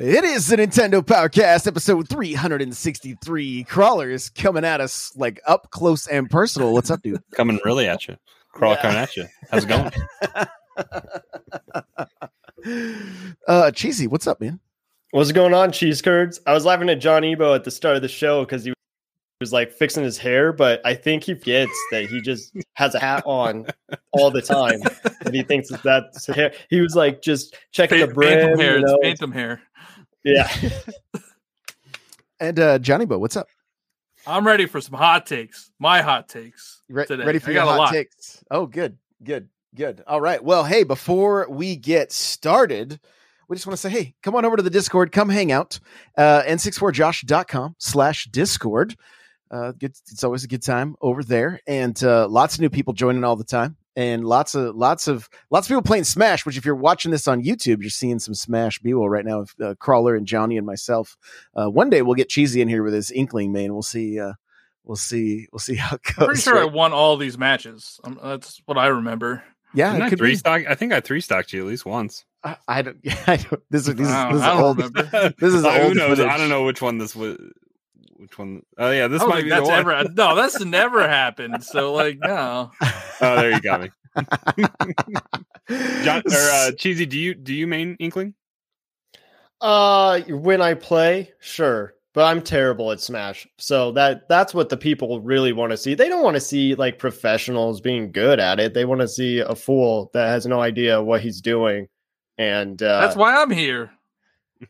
It is the Nintendo Powercast, episode 363. Crawlers coming at us like up close and personal. What's up, dude? coming really at you. Crawl yeah. coming at you. How's it going? uh, Cheesy, what's up, man? What's going on, cheese curds? I was laughing at Johnny Bo at the start of the show because he was like fixing his hair, but I think he forgets that he just has a hat on all the time. and he thinks that that's hair. He was like just checking the brim. Phantom hair. You know? Phantom hair. Yeah. and uh Johnny Bo, what's up? I'm ready for some hot takes. My hot takes. Re- today. Ready for I your hot takes? Oh, good, good, good. All right. Well, hey, before we get started, we just want to say, hey, come on over to the Discord, come hang out. Uh, n64josh.com slash Discord. Uh, good, it's always a good time over there, and uh, lots of new people joining all the time and lots of lots of lots of people playing Smash. Which, if you're watching this on YouTube, you're seeing some Smash b-roll right now. With, uh, Crawler and Johnny and myself. Uh, one day we'll get cheesy in here with his Inkling main. We'll see. Uh, we'll see. We'll see how it goes. I'm pretty sure right? I won all these matches. Um, that's what I remember. Yeah, I three be. stock. I think I three stocked you at least once. I, I don't. Yeah, I don't. This is this is, this is old. This is old. Who knows? I don't know which one this was which one? Oh yeah, this might be that's the one. Ever, no, that's never happened. So like, no. oh, there you got me. John or uh, cheesy, do you do you main Inkling? Uh, when I play, sure, but I'm terrible at Smash. So that that's what the people really want to see. They don't want to see like professionals being good at it. They want to see a fool that has no idea what he's doing. And uh, that's why I'm here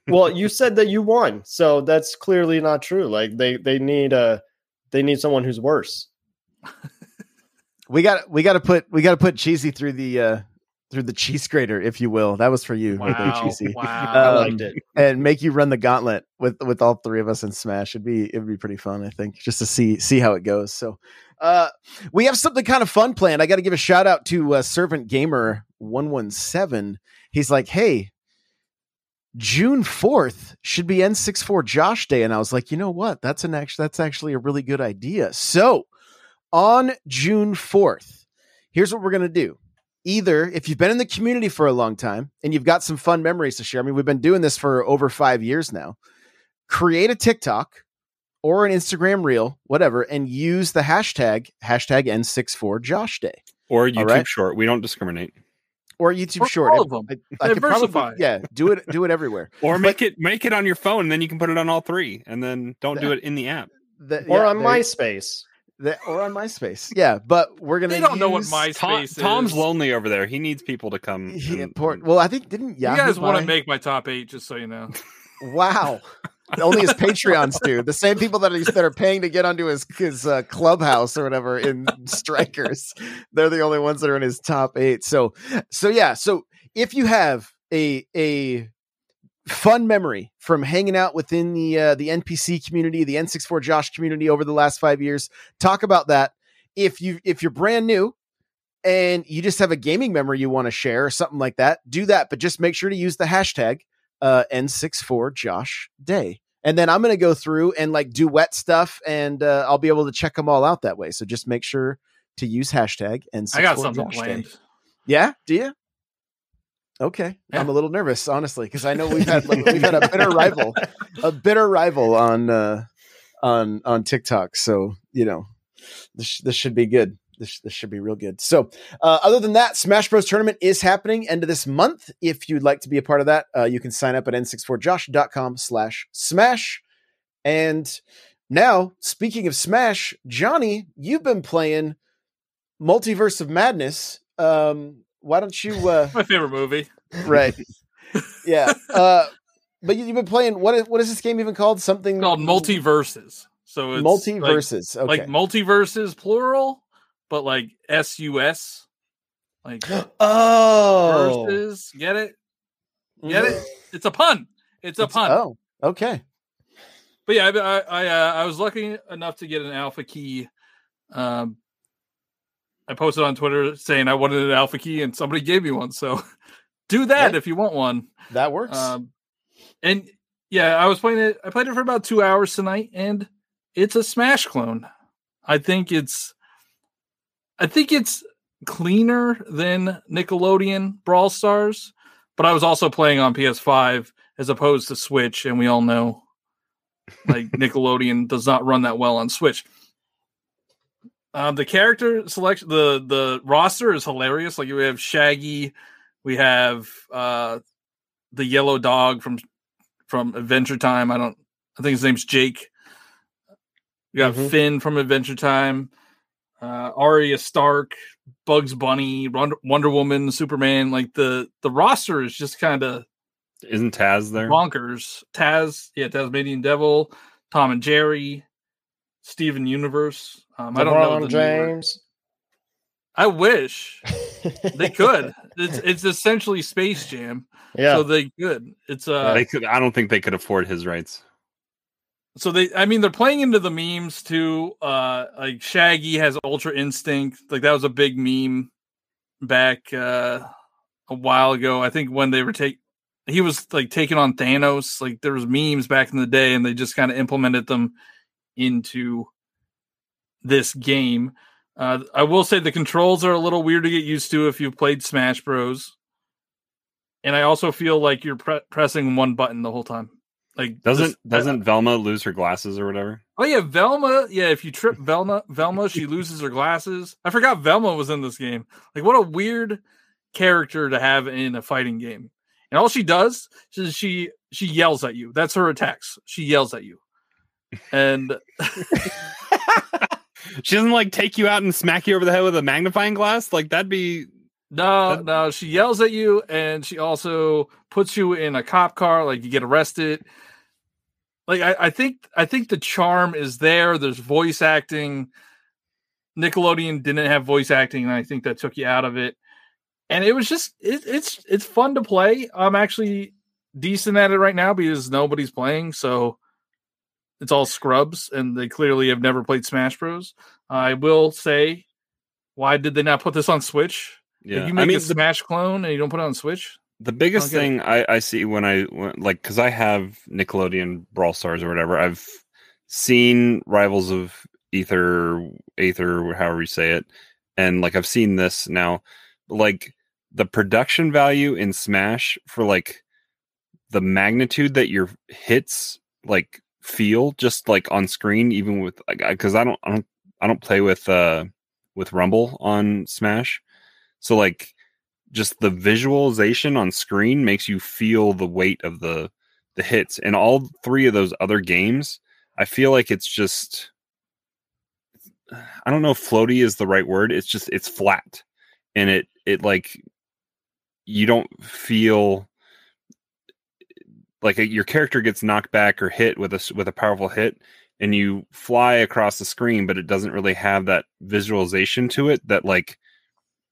well, you said that you won, so that's clearly not true. Like they they need a they need someone who's worse. we got we got to put we got to put cheesy through the uh through the cheese grater, if you will. That was for you, wow. cheesy. Wow, um, I liked it. And make you run the gauntlet with with all three of us in Smash. It'd be it'd be pretty fun, I think, just to see see how it goes. So, uh, we have something kind of fun planned. I got to give a shout out to uh, Servant Gamer one one seven. He's like, hey, June 4th should be N64 Josh Day. And I was like, you know what? That's an actually that's actually a really good idea. So on June 4th, here's what we're gonna do. Either if you've been in the community for a long time and you've got some fun memories to share, I mean, we've been doing this for over five years now. Create a TikTok or an Instagram reel, whatever, and use the hashtag hashtag N64 Josh Day. Or YouTube right? short. We don't discriminate or YouTube or Short. All of them. I, I Diversify. Probably, yeah, do it. Do it everywhere. or make it make it on your phone, and then you can put it on all three, and then don't the, do it in the app. The, or yeah, on MySpace. The, or on MySpace. Yeah, but we're gonna. They don't use... know what MySpace Tom, is. Tom's lonely over there. He needs people to come. Yeah, and, well, I think didn't Yahoo you guys want to make my top eight? Just so you know. wow. Only his Patreons do. The same people that, that are paying to get onto his his uh, clubhouse or whatever in Strikers. They're the only ones that are in his top eight. So, so yeah. So if you have a a fun memory from hanging out within the uh, the NPC community, the N64 Josh community over the last five years, talk about that. If you if you're brand new and you just have a gaming memory you want to share or something like that, do that. But just make sure to use the hashtag uh, N64 Josh Day. And then I'm going to go through and like do wet stuff and uh, I'll be able to check them all out that way. So just make sure to use hashtag N64 I got something Josh planned. Day. Yeah, do you? Okay, yeah. I'm a little nervous, honestly, because I know we've had like, we've had a bitter rival, a bitter rival on uh, on on TikTok. So you know, this this should be good. This this should be real good. So, uh, other than that, Smash Bros tournament is happening end of this month. If you'd like to be a part of that, uh, you can sign up at n64josh.com slash smash. And now, speaking of Smash, Johnny, you've been playing Multiverse of Madness. Um, why don't you? Uh, My favorite movie. right? yeah. Uh, but you, you've been playing. What is what is this game even called? Something It's called MultiVersus. So it's multiverses. Like, okay. like multiverses plural, but like S U S. Like Oh, verses. Get it? Get it? It's a pun. It's a It's- pun. Oh, okay. But yeah, I I I, uh, I was lucky enough to get an alpha key. Um, I posted on Twitter saying I wanted an alpha key, and somebody gave me one. So do that Yeah. if you want one. That works. Um, and yeah, I was playing it. I played it for about two hours tonight, and it's a Smash clone. I think it's, I think it's cleaner than Nickelodeon Brawl Stars, but I was also playing on PS5 as opposed to Switch, and we all know, like Nickelodeon does not run that well on Switch. Um, the character selection, the the roster is hilarious. Like we have Shaggy, we have uh the yellow dog from from Adventure Time. I don't. I think his name's Jake. We got Mhm. Finn from Adventure Time, uh, Arya Stark, Bugs Bunny, Wonder, Wonder Woman, Superman. Like the the roster is just kind of Isn't Taz there? bonkers. Taz, yeah, Tasmanian Devil, Tom and Jerry, Steven Universe. Um, I don't know. The newer- James. I wish they could. it's it's essentially Space Jam. yeah. So they could. It's uh they could. I don't think they could afford his rights. So they i mean they're playing into the memes too uh like shaggy has ultra instinct like that was a big meme back uh a while ago. I think when they were take he was like taking on thanos like there was memes back in the day and they just kind of implemented them into this game. Uh i will say the controls are a little weird to get used to if you've played smash bros. And i also feel like you're pre- pressing one button the whole time like Doesn't this- uh, doesn't Velma lose her glasses or whatever? Oh yeah, Velma. Yeah, if you trip Velma, Velma, she loses her glasses. I forgot Velma was in this game. Like, what a weird character to have in a fighting game. And all she does is she she yells at you. That's her attacks. She yells at you. And She doesn't like take you out and smack you over the head with a magnifying glass. Like that'd be no, no, she yells at you, and she also puts you in a cop car. Like you get arrested. Like I, I think I think the charm is there. There's voice acting. Nickelodeon didn't have voice acting, and I think that took you out of it. And it was just it, it's it's fun to play. I'm actually decent at it right now because nobody's playing, so it's all scrubs, and they clearly have never played Smash Bros. I will say, why did they not put this on Switch? Yeah. you make I mean, a Smash clone and you don't put it on Switch. The biggest Okay. thing I, I see when I when, like because I have Nickelodeon Brawl Stars or whatever, I've seen Rivals of Ether, Aether, however you say it, and like I've seen this now. Like the production value in Smash for like the magnitude that your hits like feel just like on screen, even with like because I don't I don't I don't play with uh with Rumble on Smash, so like just the visualization on screen makes you feel the weight of the the hits. And all three of those other games i feel like it's just i don't know if floaty is the right word it's just it's flat. And it it like you don't feel like a, your character gets knocked back or hit with a with a powerful hit and you fly across the screen but it doesn't really have that visualization to it that like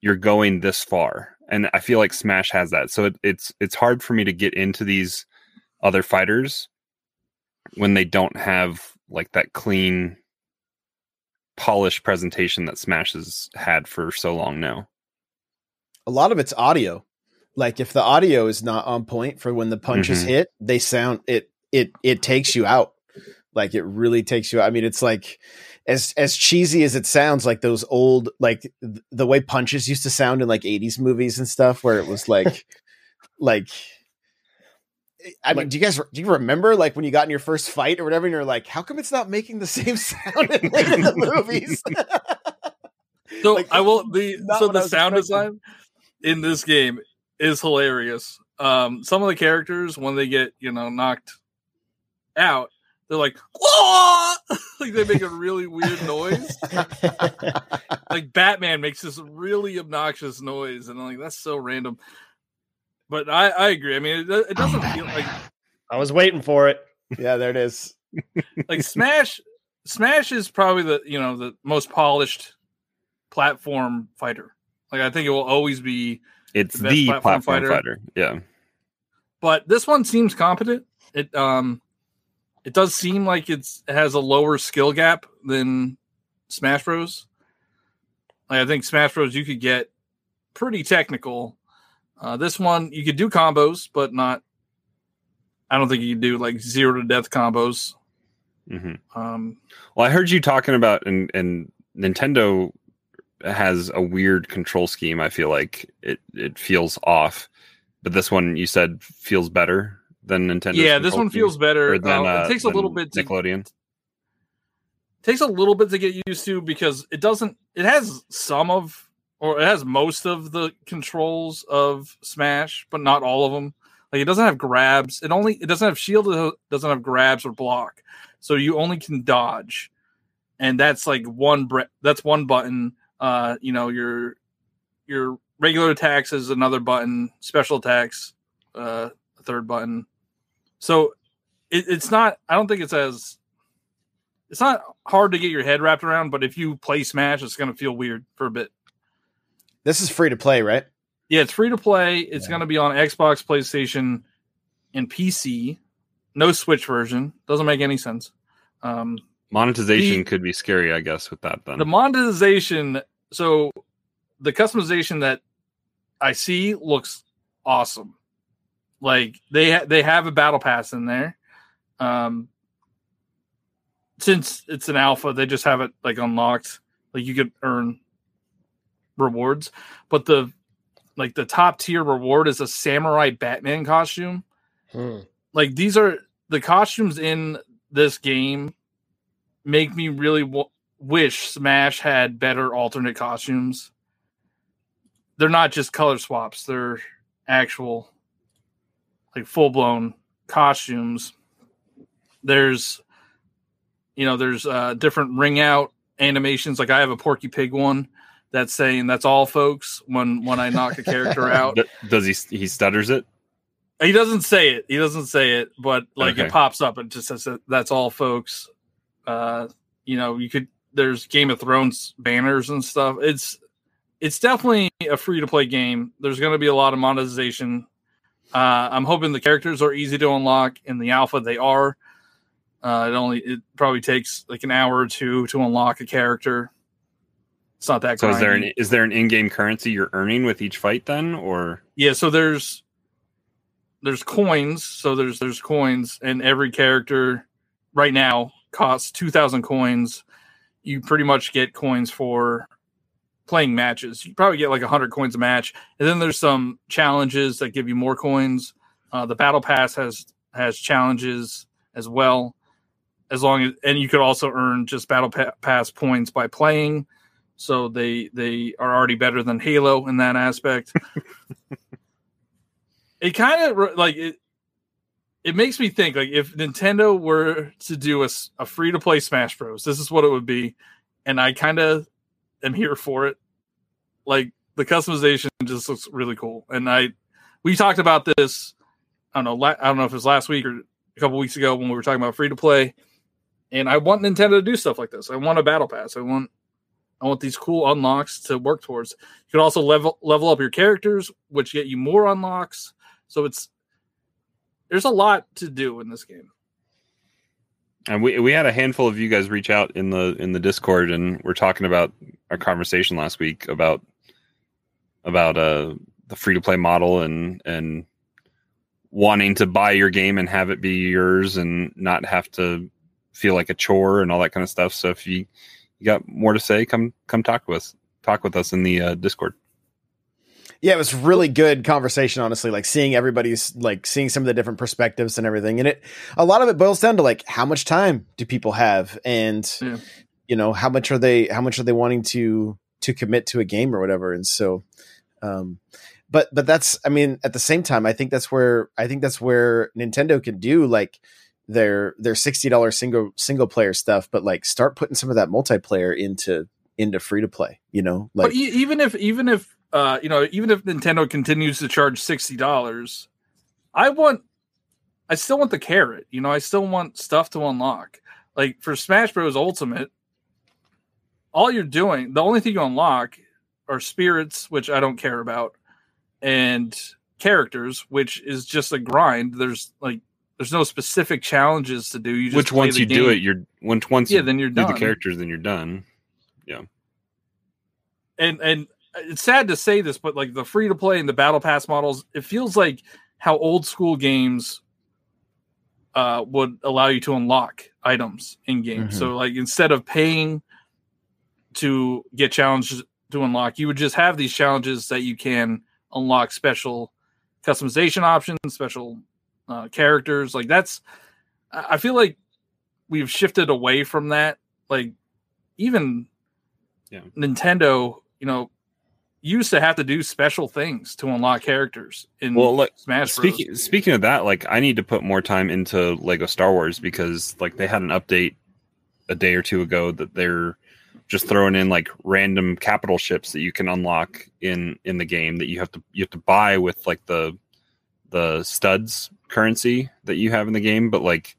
you're going this far and i feel like smash has that so it, it's it's hard for me to get into these other fighters when they don't have like that clean polished presentation that smash has had for so long now a lot of it's audio. Like if the audio is not on point for when the punches Mhm. hit, they sound it it it takes you out. Like it really takes you out. I mean, it's like as as cheesy as it sounds, like those old like th- the way punches used to sound in like 80s movies and stuff where it was like like I mean, do you guys do you remember like when you got in your first fight or whatever, and you're like, how come it's not making the same sound in, like, in the movies? So Like, I will the so the sound expecting. design in this game is hilarious. Um, some of the characters when they get you know knocked out, they're like, like they make a really weird noise. like Batman makes this really obnoxious noise, and I'm like, that's so random. But I, I agree. I mean, it, it doesn't feel like I was waiting for it. yeah, there it is. like Smash. Smash is probably the you know the most polished platform fighter. Like I think it will always be It's The best the platform platform, fighter. fighter. Yeah. but this one seems competent. It um it does seem like it's it has a lower skill gap than Smash Bros. Like I think Smash Bros you could get pretty technical. Uh, this one you could do combos, but not. I don't think you could do like zero to death combos. hmm Um, Well, I heard you talking about and and Nintendo has a weird control scheme. I feel like it it feels off, but this one you said feels better than Nintendo. yeah, this one feels better. Than, Uh, uh, it takes a little bit to Nickelodeon. takes a little bit to get used to because it doesn't it has some of or it has most of the controls of smash but not all of them like it doesn't have grabs it only it doesn't have shield it doesn't have grabs or block so you only can dodge and that's like one bre- that's one button uh you know your your regular attacks is another button special attacks uh a third button so it, it's not i don't think it's as it's not hard to get your head wrapped around, but if you play Smash, it's going to feel weird for a bit. This is free to play, right? Yeah, it's free to play. It's Yeah. going to be on Xbox, PlayStation, and PC. No Switch version. Doesn't make any sense. Um, Monetization The- could be scary, I guess, with that. Then the monetization, so the customization that I see looks awesome. Like they ha- they have a battle pass in there. Um, since it's an alpha, they just have it like unlocked. Like you could earn rewards, but the like the top tier reward is a samurai Batman costume. Hmm. Like these are the costumes in this game make me really w- wish Smash had better alternate costumes. They're not just color swaps; they're actual, like full blown costumes. There's, you know, there's uh, different ring out animations. Like I have a Porky Pig one that's saying "That's all, folks." When when I knock a character out, does he? He stutters it. he doesn't say it. He doesn't say it, but like Okay. it pops up. It just says that's all, folks. Uh, you know, you could. There's Game of Thrones banners and stuff. It's it's definitely a free to play game. There's going to be a lot of monetization. Uh, I'm hoping the characters are easy to unlock. In the alpha, they are. Uh, it only it probably takes like an hour or two to unlock a character. It's not that. So is there an is there an in game currency you're earning with each fight then, or Yeah, so there's there's coins, so there's there's coins, and every character right now costs two thousand coins. You pretty much get coins for playing matches. You probably get like hundred coins a match, and then there's some challenges that give you more coins. Uh, the battle pass has has challenges as well, as long as and you could also earn just battle pa- pass points by playing. So they they are already better than Halo in that aspect it kind of like it it makes me think like if nintendo were to do a, a free to play smash bros this is what it would be and i kind of am here for it. Like the customization just looks really cool. And i we talked about this i don't know la- i don't know if it was last week or a couple weeks ago when we were talking about free to play. And i want nintendo to do stuff like this. I want a battle pass. I want i want these cool unlocks to work towards. You can also level level up your characters which get you more unlocks. So it's there's a lot to do in this game. And we we had a handful of you guys reach out in the in the Discord, and we're talking about our conversation last week about about uh the free to play model and and wanting to buy your game and have it be yours and not have to feel like a chore and all that kind of stuff. So if you you got more to say, come come talk with us. Talk with us in the uh, Discord. Yeah, it was really good conversation, honestly. Like seeing everybody's like seeing some of the different perspectives and everything. And it a lot of it boils down to like how much time do people have and Yeah. you know, how much are they how much are they wanting to to commit to a game or whatever. And so, um, but but that's I mean at the same time I think that's where I think that's where Nintendo can do like their their sixty dollars single single player stuff, but like start putting some of that multiplayer into into free to play. You know, like but e- even if even if uh you know even if Nintendo continues to charge sixty dollars, I want I still want the carrot. You know, I still want stuff to unlock. Like for Smash Bros. Ultimate, all you're doing, the only thing you unlock are spirits, which I don't care about, and characters, which is just a grind. There's like there's no specific challenges to do. You just Which once you do it, you're once once yeah, you then you're do done. the characters, then you're done. Yeah. And and it's sad to say this, but like the free to play and the battle pass models, it feels like how old school games uh, would allow you to unlock items in games. Mhm. So like instead of paying to get challenges to unlock, you would just have these challenges that you can unlock special customization options, special uh, characters. Like that's, I I feel like we've shifted away from that. Like even Yeah. Nintendo, you know, used to have to do special things to unlock characters in Well, like Smash Bros. speaking speaking of that, like I need to put more time into Lego Star Wars because like they had an update a day or two ago that they're just throwing in like random capital ships that you can unlock in in the game that you have to you have to buy with like the the studs currency that you have in the game but like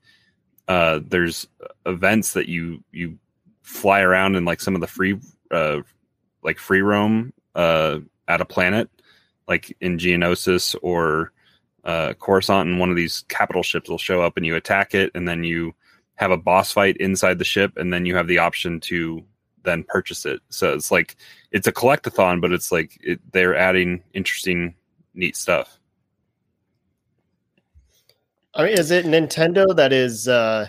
uh there's events that you you fly around in like some of the free uh like free roam uh at a planet like in Geonosis or uh, Coruscant, and one of these capital ships will show up, and you attack it, and then you have a boss fight inside the ship, and then you have the option to then purchase it. So it's like it's a collectathon, but it's like it, they're adding interesting, neat stuff. I mean, is it Nintendo that is uh,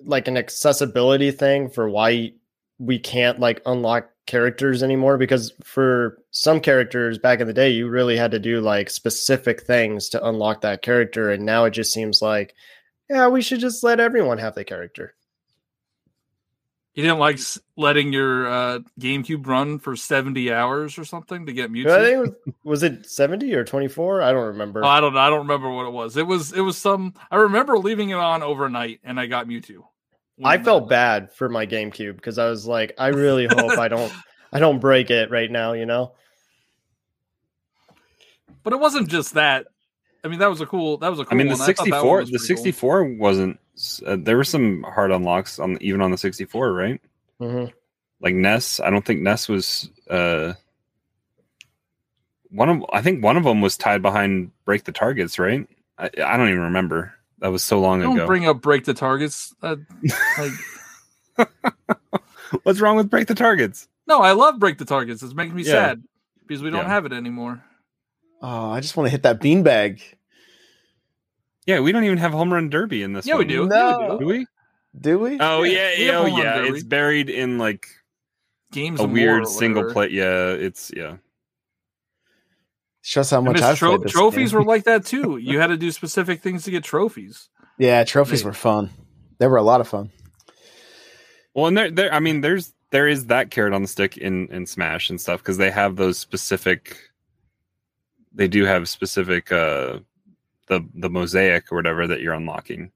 like an accessibility thing for why we can't like unlock characters anymore? Because for some characters back in the day, you really had to do like specific things to unlock that character, and now it just seems like, yeah, we should just let everyone have the character. You didn't like letting your uh, GameCube run for 70 hours or something to get Mewtwo? I think it was, was it seventy or twenty four? I don't remember. Oh, I don't know. I don't remember what it was. It was it was some I remember leaving it on overnight and I got Mewtwo. I felt bad for my GameCube because I was like, I really hope I don't, I don't break it right now. You know. But it wasn't just that. I mean, that was a cool that was a cool I mean, the one. thought that one 64, was the pretty cool. 64 wasn't. Uh, there were some hard unlocks on even on the 64, right? Mhm. Like Ness, I don't think Ness was. uh One of, I think one of them was tied behind break the targets, right? I, I don't even remember. That was so long Don't ago. bring up break the targets. Uh, like What's wrong with break the targets? no, I love break the targets. It's making me Yeah. sad because we don't Yeah. have it anymore. oh, I just want to hit that beanbag. Yeah, we don't even have home run derby in this. Yeah, we do. No. Yeah, we do. Do we? Do we? Oh Yeah, yeah, we oh yeah. derby. It's buried in like Games a weird single play. Yeah, it's yeah. Shows how much I've tro- played this trophies game. were like that too. You had to do specific things to get trophies. Yeah, trophies Right. were fun. They were a lot of fun. Well, and there, there. I mean, there's there is that carrot on the stick in in Smash and stuff because they have those specific. They do have specific uh the the mosaic or whatever that you're unlocking.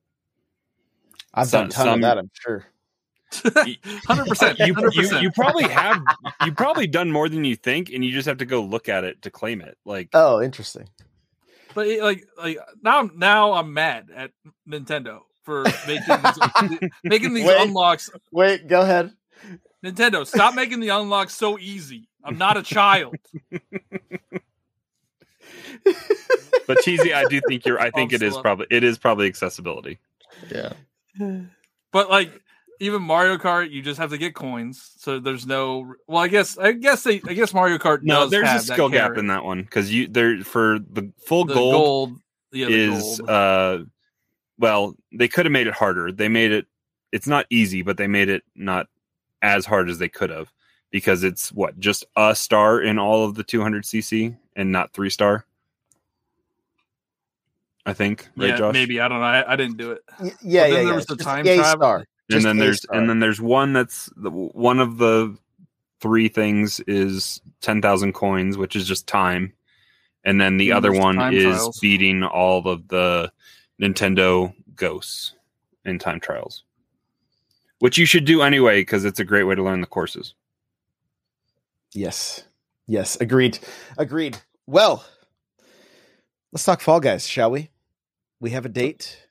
I've Some- done a ton some- of that, I'm sure. Hundred percent. You, you you probably have you probably done more than you think, and you just have to go look at it to claim it. Like Oh, interesting. But it, like, like now, now I'm mad at Nintendo for making these, making these Wait. unlocks. Wait, go ahead. Nintendo, stop making the unlocks so easy. I'm not a child. but cheesy, I do think you're. I think I'm it is slow. probably it is probably accessibility. Yeah. But like, even Mario Kart, you just have to get coins. So there's no. Well, I guess I guess they. I guess Mario Kart. No, does there's a have that skill gap carrot. in that one because you there for the full The gold, gold. Yeah, the is gold. uh well they could have made it harder they made it it's not easy but they made it not as hard as they could have because it's what just a star in all of the 200cc and not three star i think right yeah, josh maybe I don't know. I, I didn't do it. Y- Yeah, then yeah, there yeah. was the Just time A travel. star. And then there's star. and then there's one that's the, one of the three things is ten thousand coins, which is just time, and then the other one is trials. beating all of the Nintendo ghosts in time trials, which you should do anyway because it's a great way to learn the courses. Yes. Yes. Agreed. Agreed. Well, let's talk Fall Guys, shall we? We have a date.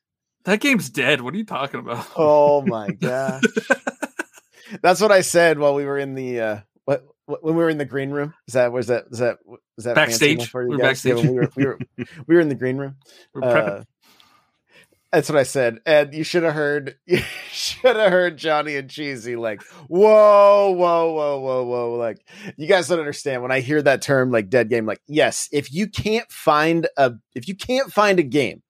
That game's dead. What are you talking about? Oh my gosh. That's what I said while we were in the uh what, what when we were in the green room. Is that was that was that was that Backstage? for you We're guys? Yeah, backstage. when we were we were we were in the green room. We're. Uh, that's what I said. And you should have heard you should have heard Johnny and Cheesy like, whoa, whoa, whoa, whoa, whoa. Like, you guys don't understand. When I hear that term like dead game, like, yes, if you can't find a if you can't find a game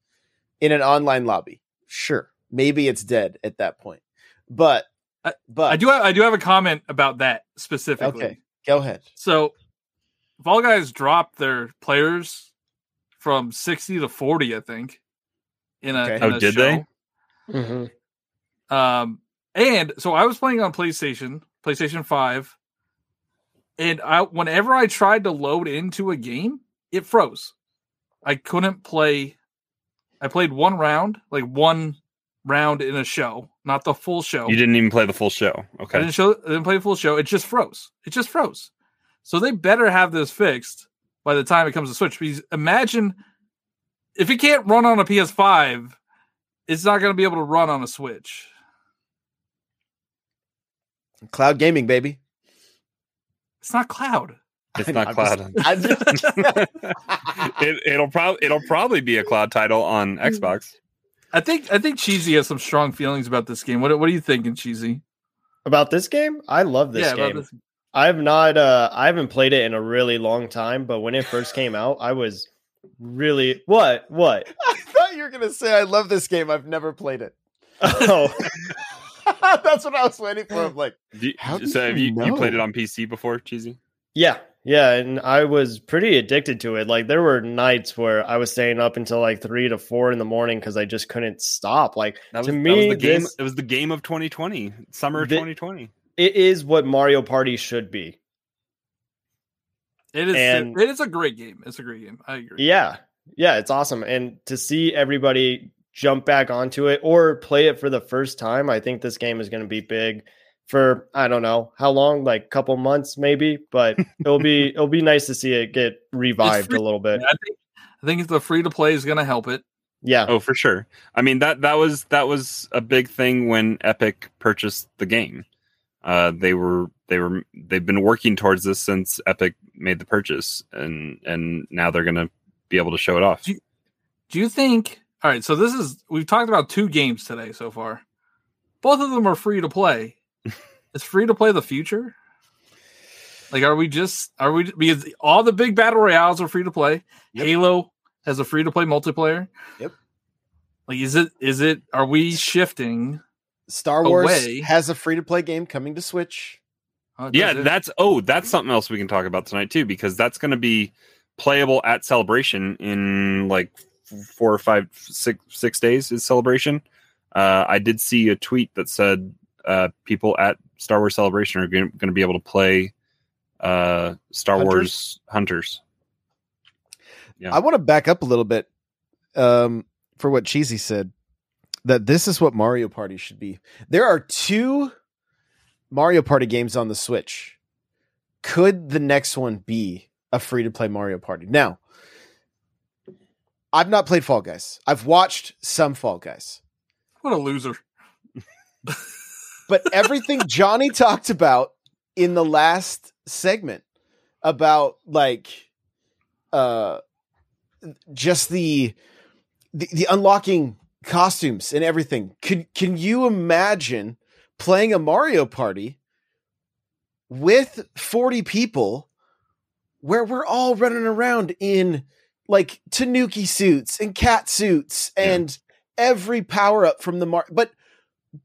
in an online lobby, sure, maybe it's dead at that point. But I- but I do. Have, I do have a comment about that specifically. okay, go ahead. So, Fall Guys dropped their players from sixty to forty, I think. In a, Okay. in Oh, a did show. they? Mhm. Um, and so I was playing on PlayStation, PlayStation Five, and I whenever I tried to load into a game, it froze. I couldn't play. I played one round, like one round in a show, not the full show. You didn't even play the full show. Okay. I didn't show. I didn't play the full show. It just froze. It just froze. So they better have this fixed by the time it comes to Switch. Because imagine if it can't run on a PS5, it's not going to be able to run on a Switch. Cloud gaming, baby. It's not cloud. It's I know, not I'm cloud. just- just- it, it'll probably it'll probably be a cloud title on Xbox. I think I think Cheesy has some strong feelings about this game. What what are you thinking, Cheesy? About this game, I love this yeah, game. this- I have not uh I haven't played it in a really long time, but when it first came out, I was really what? What? I thought you were gonna say I love this game. I've never played it. Oh, That's what I was waiting for. I'm like, Do you- How do so have you you, you played it on PC before, Cheesy? yeah. Yeah, and I was pretty addicted to it. Like there were nights where I was staying up until like 3 to 4 in the morning cuz I just couldn't stop. Like That was, to that me was the game. this- It was the game of 2020, summer of The- 2020. it is what Mario Party should be. it is and- it is a great game. It's a great game. I agree. Yeah. Yeah, it's awesome. And to see everybody jump back onto it or play it for the first time, I think this game is going to be big for I don't know how long, like couple months maybe, but it'll be it'll be nice to see it get revived a little bit. I think I think the free to play is going to help it. Yeah. Oh, for sure. I mean that that was that was a big thing when Epic purchased the game. Uh, they were they were they've been working towards this since Epic made the purchase, and and now they're gonna be able to show it off. Do Do you think? All right, so this is we've talked about two games today so far. Both of them are free to play. Is free to play the future? Like, are we just are we because all the big battle royales are free to play? Yep. Halo has a free to play multiplayer. Yep. Like, is it is it are we shifting? Star Wars Away. has a free to play game coming to Switch. Oh, Yeah, it? that's oh, that's something else we can talk about tonight too, because that's going to be playable at Celebration in like four or five, six, six days. Is Celebration? Uh, I did see a tweet that said uh, people at Star Wars Celebration are going to be able to play uh, Star Hunters? Wars Hunters. Yeah. I want to back up a little bit um, for what Cheesy said. That this is what Mario Party should be. There are two Mario Party games on the Switch. Could the next one be a free to play Mario Party? Now, I've not played Fall Guys. I've watched some Fall Guys. what a loser. But everything Johnny talked about in the last segment about like uh just the the, the unlocking costumes and everything. Can can you imagine playing a Mario Party with 40 people where we're all running around in like tanuki suits and cat suits Yeah. and every power up from the mar but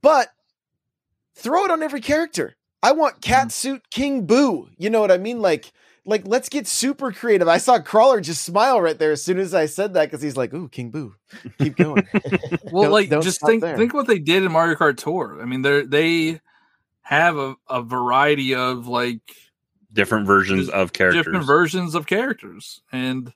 but throw it on every character. I want mm-hmm. cat suit King Boo. You know what I mean? Like like let's get super creative. I saw Crawler just smile right there as soon as I said that because he's like, "Ooh, King Boo, keep going." Well, Don't- like don't just think there. think what they did in Mario Kart Tour. I mean, they they have a, a variety of like different versions of characters. different versions of characters, and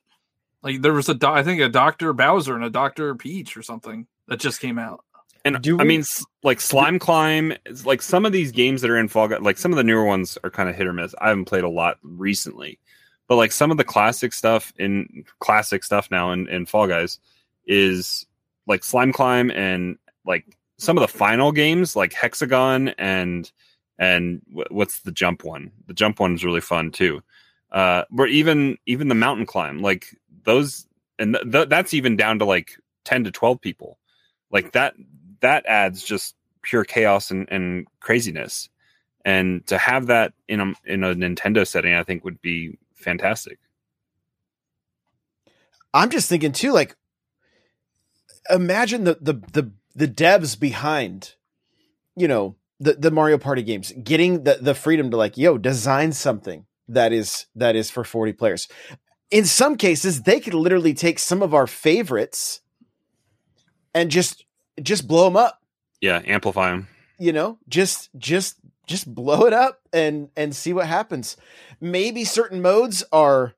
like there was a do- I think a Doctor Bowser and a Doctor Peach or something that just came out. And Do I mean, like Slime Climb, like some of these games that are in Fall Guys, like some of the newer ones are kind of hit or miss. I haven't played a lot recently, but like some of the classic stuff in classic stuff now in, in Fall Guys is like Slime Climb and like some of the final games like Hexagon and and wh- what's the jump one? The jump one is really fun too. Uh, but even even the mountain climb, like those, and th- th- that's even down to like ten to twelve people like that that adds just pure chaos and, and craziness and to have that in a in a nintendo setting i think would be fantastic I'm just thinking too, like imagine the the the the devs behind, you know, the the Mario Party games getting the the freedom to like, yo, design something that is that is for 40 players. In some cases, they could literally take some of our favorites and just just blow them up, yeah amplify them you know? Just just just blow it up and and see what happens. Maybe certain modes are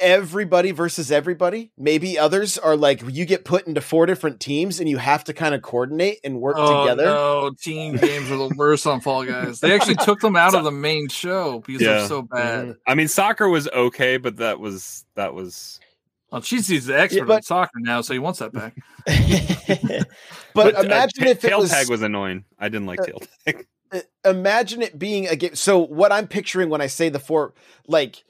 everybody versus everybody. Maybe others are like you get put into four different teams and you have to kind of coordinate and work Oh together. no, team games are the worst on Fall Guys. They actually took them out of the main show because Yeah. they're so mm-hmm. bad. i mean soccer was okay but that was that was Well, Cheesy's the expert Yeah, but- in soccer now, so he wants that back. But, uh, imagine ta- if it tail was, tag was annoying i didn't like Uh, tail tag uh, imagine it being a game. So what I'm picturing when I say the four, like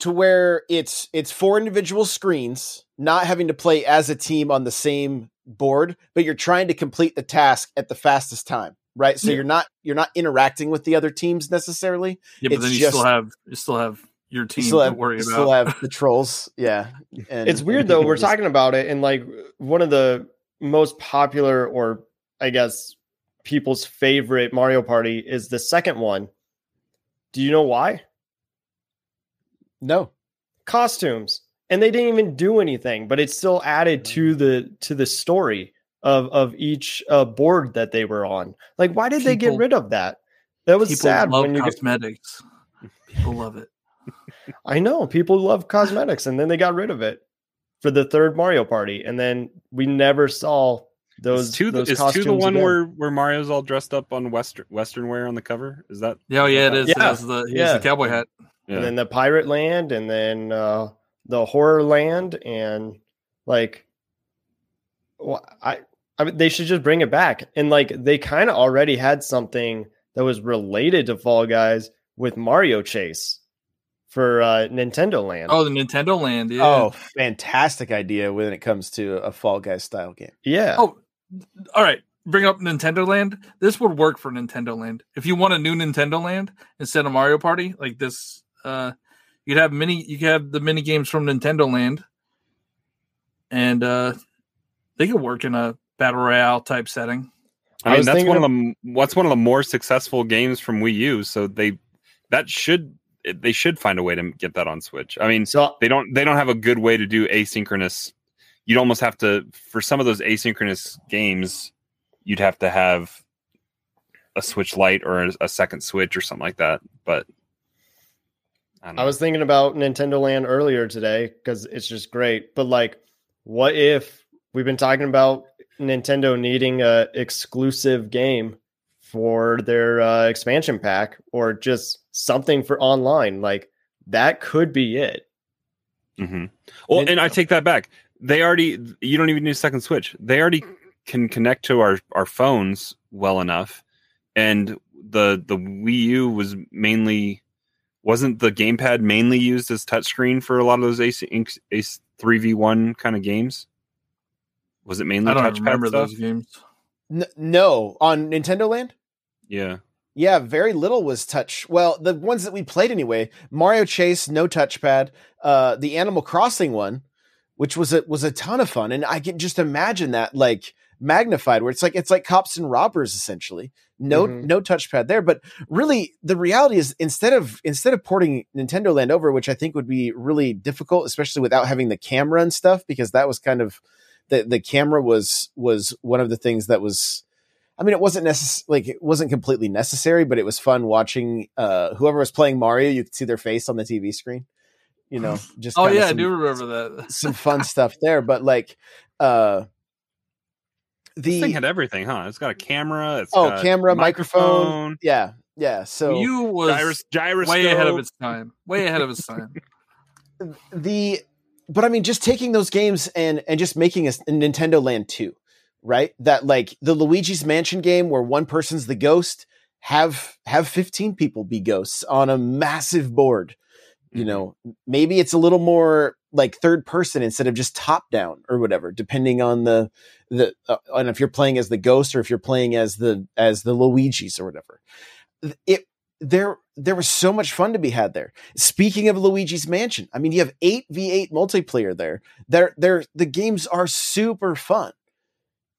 to where it's it's four individual screens, not having to play as a team on the same board, but you're trying to complete the task at the fastest time, right? So Yeah. you're not you're not interacting with the other teams necessarily. Yeah, but It's then you just- still have you still have your team still to have worry you about. still have the trolls, yeah. And it's weird and though. We're just- talking about it, and like one of the most popular, or I guess people's favorite Mario Party is the second one. Do you know why? No, Costumes, and they didn't even do anything, but it still added to the to the story of of each uh, board that they were on. Like, why did they get rid of that? That was People sad love when you. Get, cosmetics. People love it. I know people love cosmetics, and then they got rid of it for the third Mario Party, and then we never saw those. is two those is two costumes the one again. where where mario's all dressed up on western western wear on the cover is that Yeah, oh, yeah, it is. Yeah, has the, he yeah. the cowboy hat. yeah and then the pirate land, and then uh, the horror land, and like, well, I, I mean, they should just bring it back. And like, they kind of already had something that was related to Fall Guys with Mario Chase for uh, Nintendo Land. Oh, the Nintendo Land. Yeah. Oh, fantastic idea when it comes to a Fall Guys style game. yeah. Oh, all right. Bring up Nintendo Land. This would work for Nintendo Land. If you want a new Nintendo Land instead of Mario Party, like this, uh, you'd have mini. You could have the mini games from Nintendo Land, and uh, they could work in a battle royale type setting. I I mean, was that's one of the what's one of the more successful games from Wii U. So they that should they should find a way to get that on Switch. I mean, So they don't they don't have a good way to do asynchronous. You'd almost have to for some of those asynchronous games, you'd have to have a Switch Lite or a, a second Switch or something like that. But I, don't I was thinking about Nintendo Land earlier today because it's just great. But like, what if we've been talking about Nintendo needing a exclusive game for their uh, expansion pack or just something for online? Like that could be it. hmm Well, And- and I take that back. They already you don't even need a second switch. They already can connect to our our phones well enough, and the the Wii U was mainly wasn't the gamepad mainly used as touchscreen for a lot of those Ace Ace three v one kind of games. Was it mainly I don't touchpad remember stuff? those games. N- no, on Nintendo Land. Yeah, Yeah, very little was touch. Well, the ones that we played anyway, Mario Chase, no touchpad. Uh, the Animal Crossing one, which was a was a ton of fun, and I can just imagine that like magnified, where it's like it's like cops and robbers essentially. No, Mhm. no touchpad there, but really the reality is instead of instead of porting Nintendo Land over, which I think would be really difficult, especially without having the camera and stuff, because that was kind of the the camera was was one of the things that was I mean, it wasn't necessary. Like it wasn't completely necessary, but it was fun watching uh, whoever was playing Mario. You could see their face on the TV screen. You know, just Oh kinda yeah, I do remember that. some fun stuff there. But like, uh, This thing had everything, huh? It's got a camera. It's oh got camera, microphone, yeah, yeah. So you was gyros, gyroscope. way ahead of its time. Way ahead of its time. the but I mean, just taking those games and and just making a, a Nintendo Land two, right? That like the Luigi's Mansion game where one person's the ghost, have have fifteen people be ghosts on a massive board. You Mhm. know, maybe it's a little more like third person instead of just top down or whatever, depending on the the uh, on if you're playing as the ghost or if you're playing as the as the Luigi's or whatever. It there there was so much fun to be had there. Speaking of Luigi's Mansion, I mean, you have eight v eight multiplayer there. They're they're the games are super fun,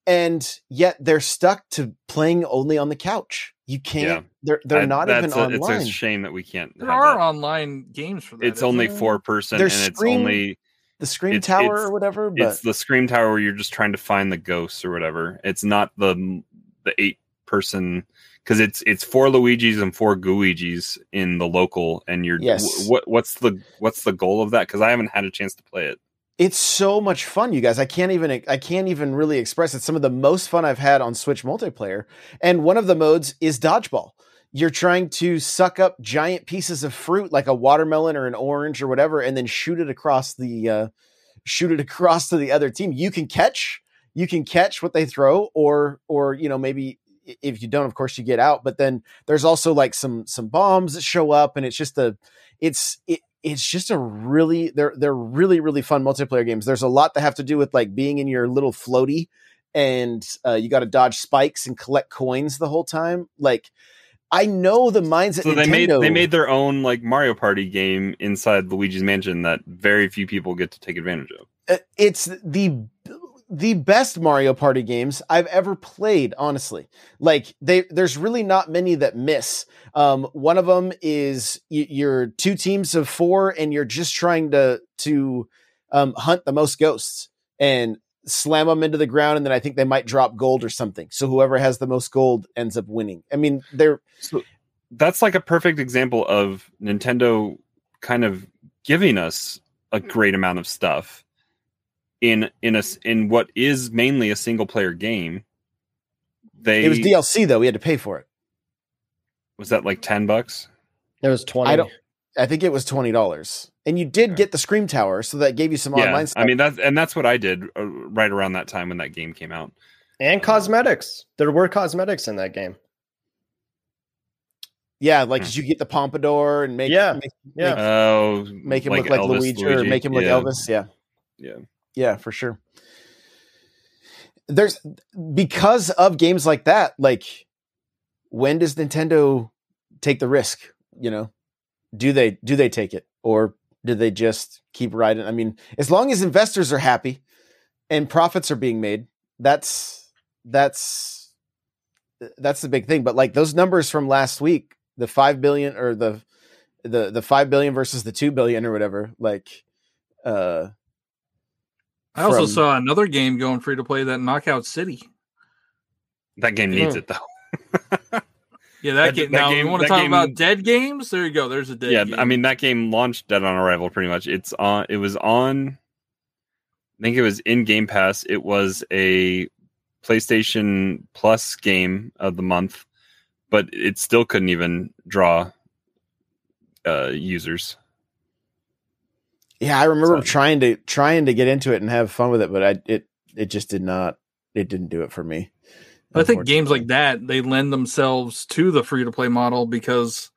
and yet they're stuck to playing only on the couch. You can't. Yeah. They're they're I- not even a, online. It's a shame that we can't. There have are that. online games for that. It's only there? four person, There's and it's only the Scream it's- Tower it's- or whatever. But it's the scream tower where you're just trying to find the ghosts or whatever. It's not the the eight person because it's it's four Luigi's and four Gooigi's in the local, and you're Yes. wh- what what's the what's the goal of that? Because I haven't had a chance to play it. It's so much fun you guys. I can't even i can't even really express it. Some of the most fun i've had on switch multiplayer and one of the modes is dodgeball. You're trying to suck up giant pieces of fruit like a watermelon or an orange or whatever and then shoot it across the uh shoot it across to the other team. You can catch you can catch what they throw or or you know maybe if you don't of course you get out but then there's also like some some bombs that show up and it's just a it's it, it's just a really they're they're really really fun multiplayer games. There's a lot that have to do with like being in your little floaty, and uh, you got to dodge spikes and collect coins the whole time. Like I know the minds So they made Nintendo- they made their own like Mario Party game inside Luigi's Mansion that very few people get to take advantage of. uh, it's the the best Mario Party games I've ever played. Honestly, like they there's really not many that miss. Um, one of them is y- you're two teams of four, and you're just trying to to um, hunt the most ghosts and slam them into the ground, and then I think they might drop gold or something. So whoever has the most gold ends up winning. I mean, they're That's like a perfect example of Nintendo kind of giving us a great amount of stuff in in a s- in what is mainly a single player game. They it was DLC though; we had to pay for it. was that like ten bucks. It was twenty. I don't. I think it was twenty dollars, and you did get the Scream Tower, so that gave you some Yeah, online stuff. I mean that's and that's what I did uh, right around that time when that game came out. and cosmetics. There were cosmetics in that game. Yeah, like Hmm. did you get the pompadour and make Yeah, make, Yeah. Oh, make him look like Elvis Luigi, or make him look Yeah. Elvis? Yeah, Yeah. Yeah, for sure. There's because of games like that. Like, when does Nintendo take the risk? You know, do they do they take it or do they just keep riding? I mean, as long as investors are happy and profits are being made, that's that's that's the big thing. But like those numbers from last week, the five billion or the the the five billion versus the two billion or whatever, like uh I also from- saw another game going free to play that Knockout City. That game needs Hmm. it though. Yeah, that, That- game. that now, game- you want to talk game- about dead games? There you go. There's a dead yeah, game. I mean that game launched dead on arrival pretty much. It's on it was on I think it was in Game Pass. It was a PlayStation Plus game of the month, but it still couldn't even draw uh users. Yeah, I remember So- trying to trying to get into it and have fun with it, but I it it just did not it didn't do it for me. I think games like that they lend themselves to the free to play model because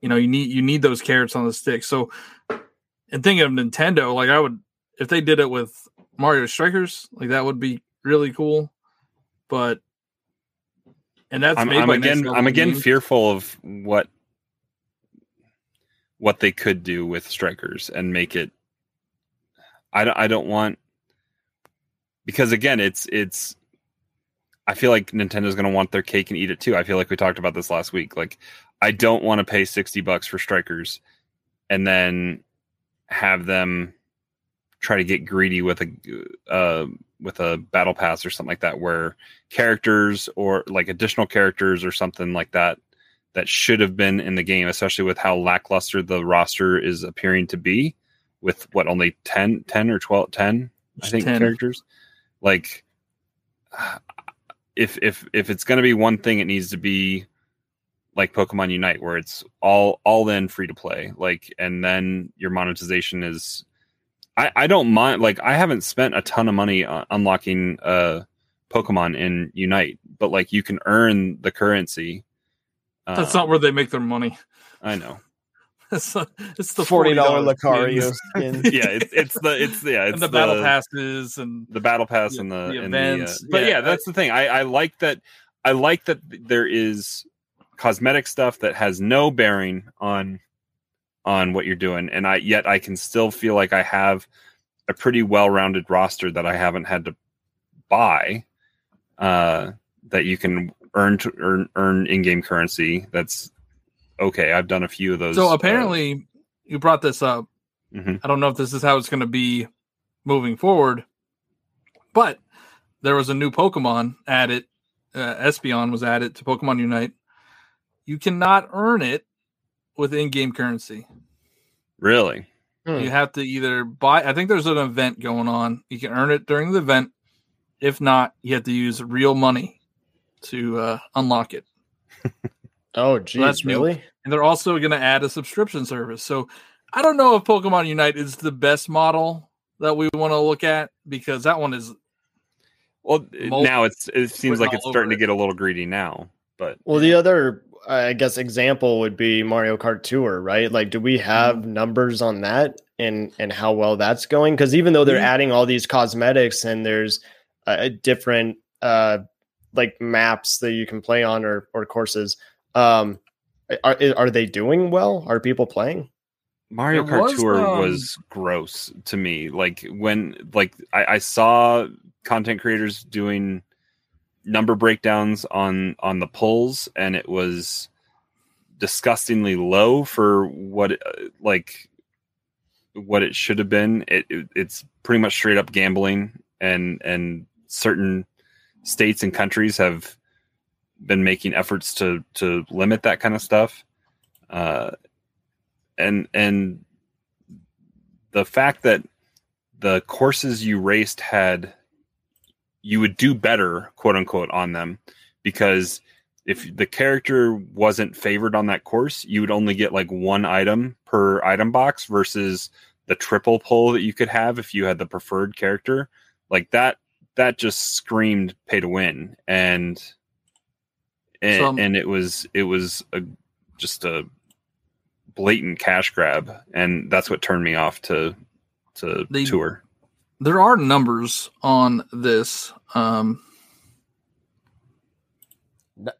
you know you need you need those carrots on the stick. So, and thinking of Nintendo, like I would if they did it with Mario Strikers, like that would be really cool. But and that's I'm, made I'm by again I'm again Games. fearful of what what they could do with strikers and make it I don't, I don't want because again it's it's I feel like Nintendo's going to want their cake and eat it too. I feel like we talked about this last week. Like I don't want to pay 60 bucks for strikers and then have them try to get greedy with a uh with a battle pass or something like that where characters or like additional characters or something like that that should have been in the game especially with how lackluster the roster is appearing to be with what only 10 10 or 12 10 i think 10. characters like if if if it's going to be one thing it needs to be like pokemon unite where it's all all in free to play like and then your monetization is i i don't mind like i haven't spent a ton of money on unlocking uh pokemon in unite but like you can earn the currency That's Um, not where they make their money. i know It's, the- it's the Forty dollar Lucario skins skin. yeah it's it's the it's yeah it's and the battle passes and the battle pass the- and the, the and the, uh, events. but Yeah, yeah, that's the thing I, I like that i like that there is cosmetic stuff that has no bearing on on what you're doing and i yet i can still feel like i have a pretty well-rounded roster that i haven't had to buy uh that you can earn to earn earn in-game currency that's okay i've done a few of those so uh, apparently you brought this up mhm. I don't know if this is how it's going to be moving forward, but there was a new Pokemon added. Uh, Espeon was added to Pokemon Unite. You cannot earn it with in-game currency. really Hmm. You have to either buy. I think there's an event going on. You can earn it during the event. If not, you have to use real money to uh, unlock it. Oh, that's geez, new. really? and they're also going to add a subscription service. So I don't know if Pokemon Unite is the best model that we want to look at because that one is well Mul- now it's it seems like it's starting over to get a little greedy now but Well, the other, I guess, example would be Mario Kart Tour, right? Like, do we have Mm-hmm. numbers on that and and how well that's going? Because even though they're Yeah. adding all these cosmetics and there's uh, a different uh like maps that you can play on or or courses, um, are are they doing well? Are people playing? Mario There Kart was, Tour um, was gross to me. Like when like I, I saw content creators doing number breakdowns on on the pulls, and it was disgustingly low for what uh, like what it should have been. It, it it's pretty much straight up gambling, and and certain states and countries have been making efforts to to limit that kind of stuff. Uh, and and the fact that the courses you raced had you would do better quote unquote on them because if the character wasn't favored on that course you would only get like one item per item box versus the triple pull that you could have if you had the preferred character like that that just screamed pay to win and and, Some- and it was it was a just a blatant cash grab and that's what turned me off to to They- tour there are numbers on this. Um,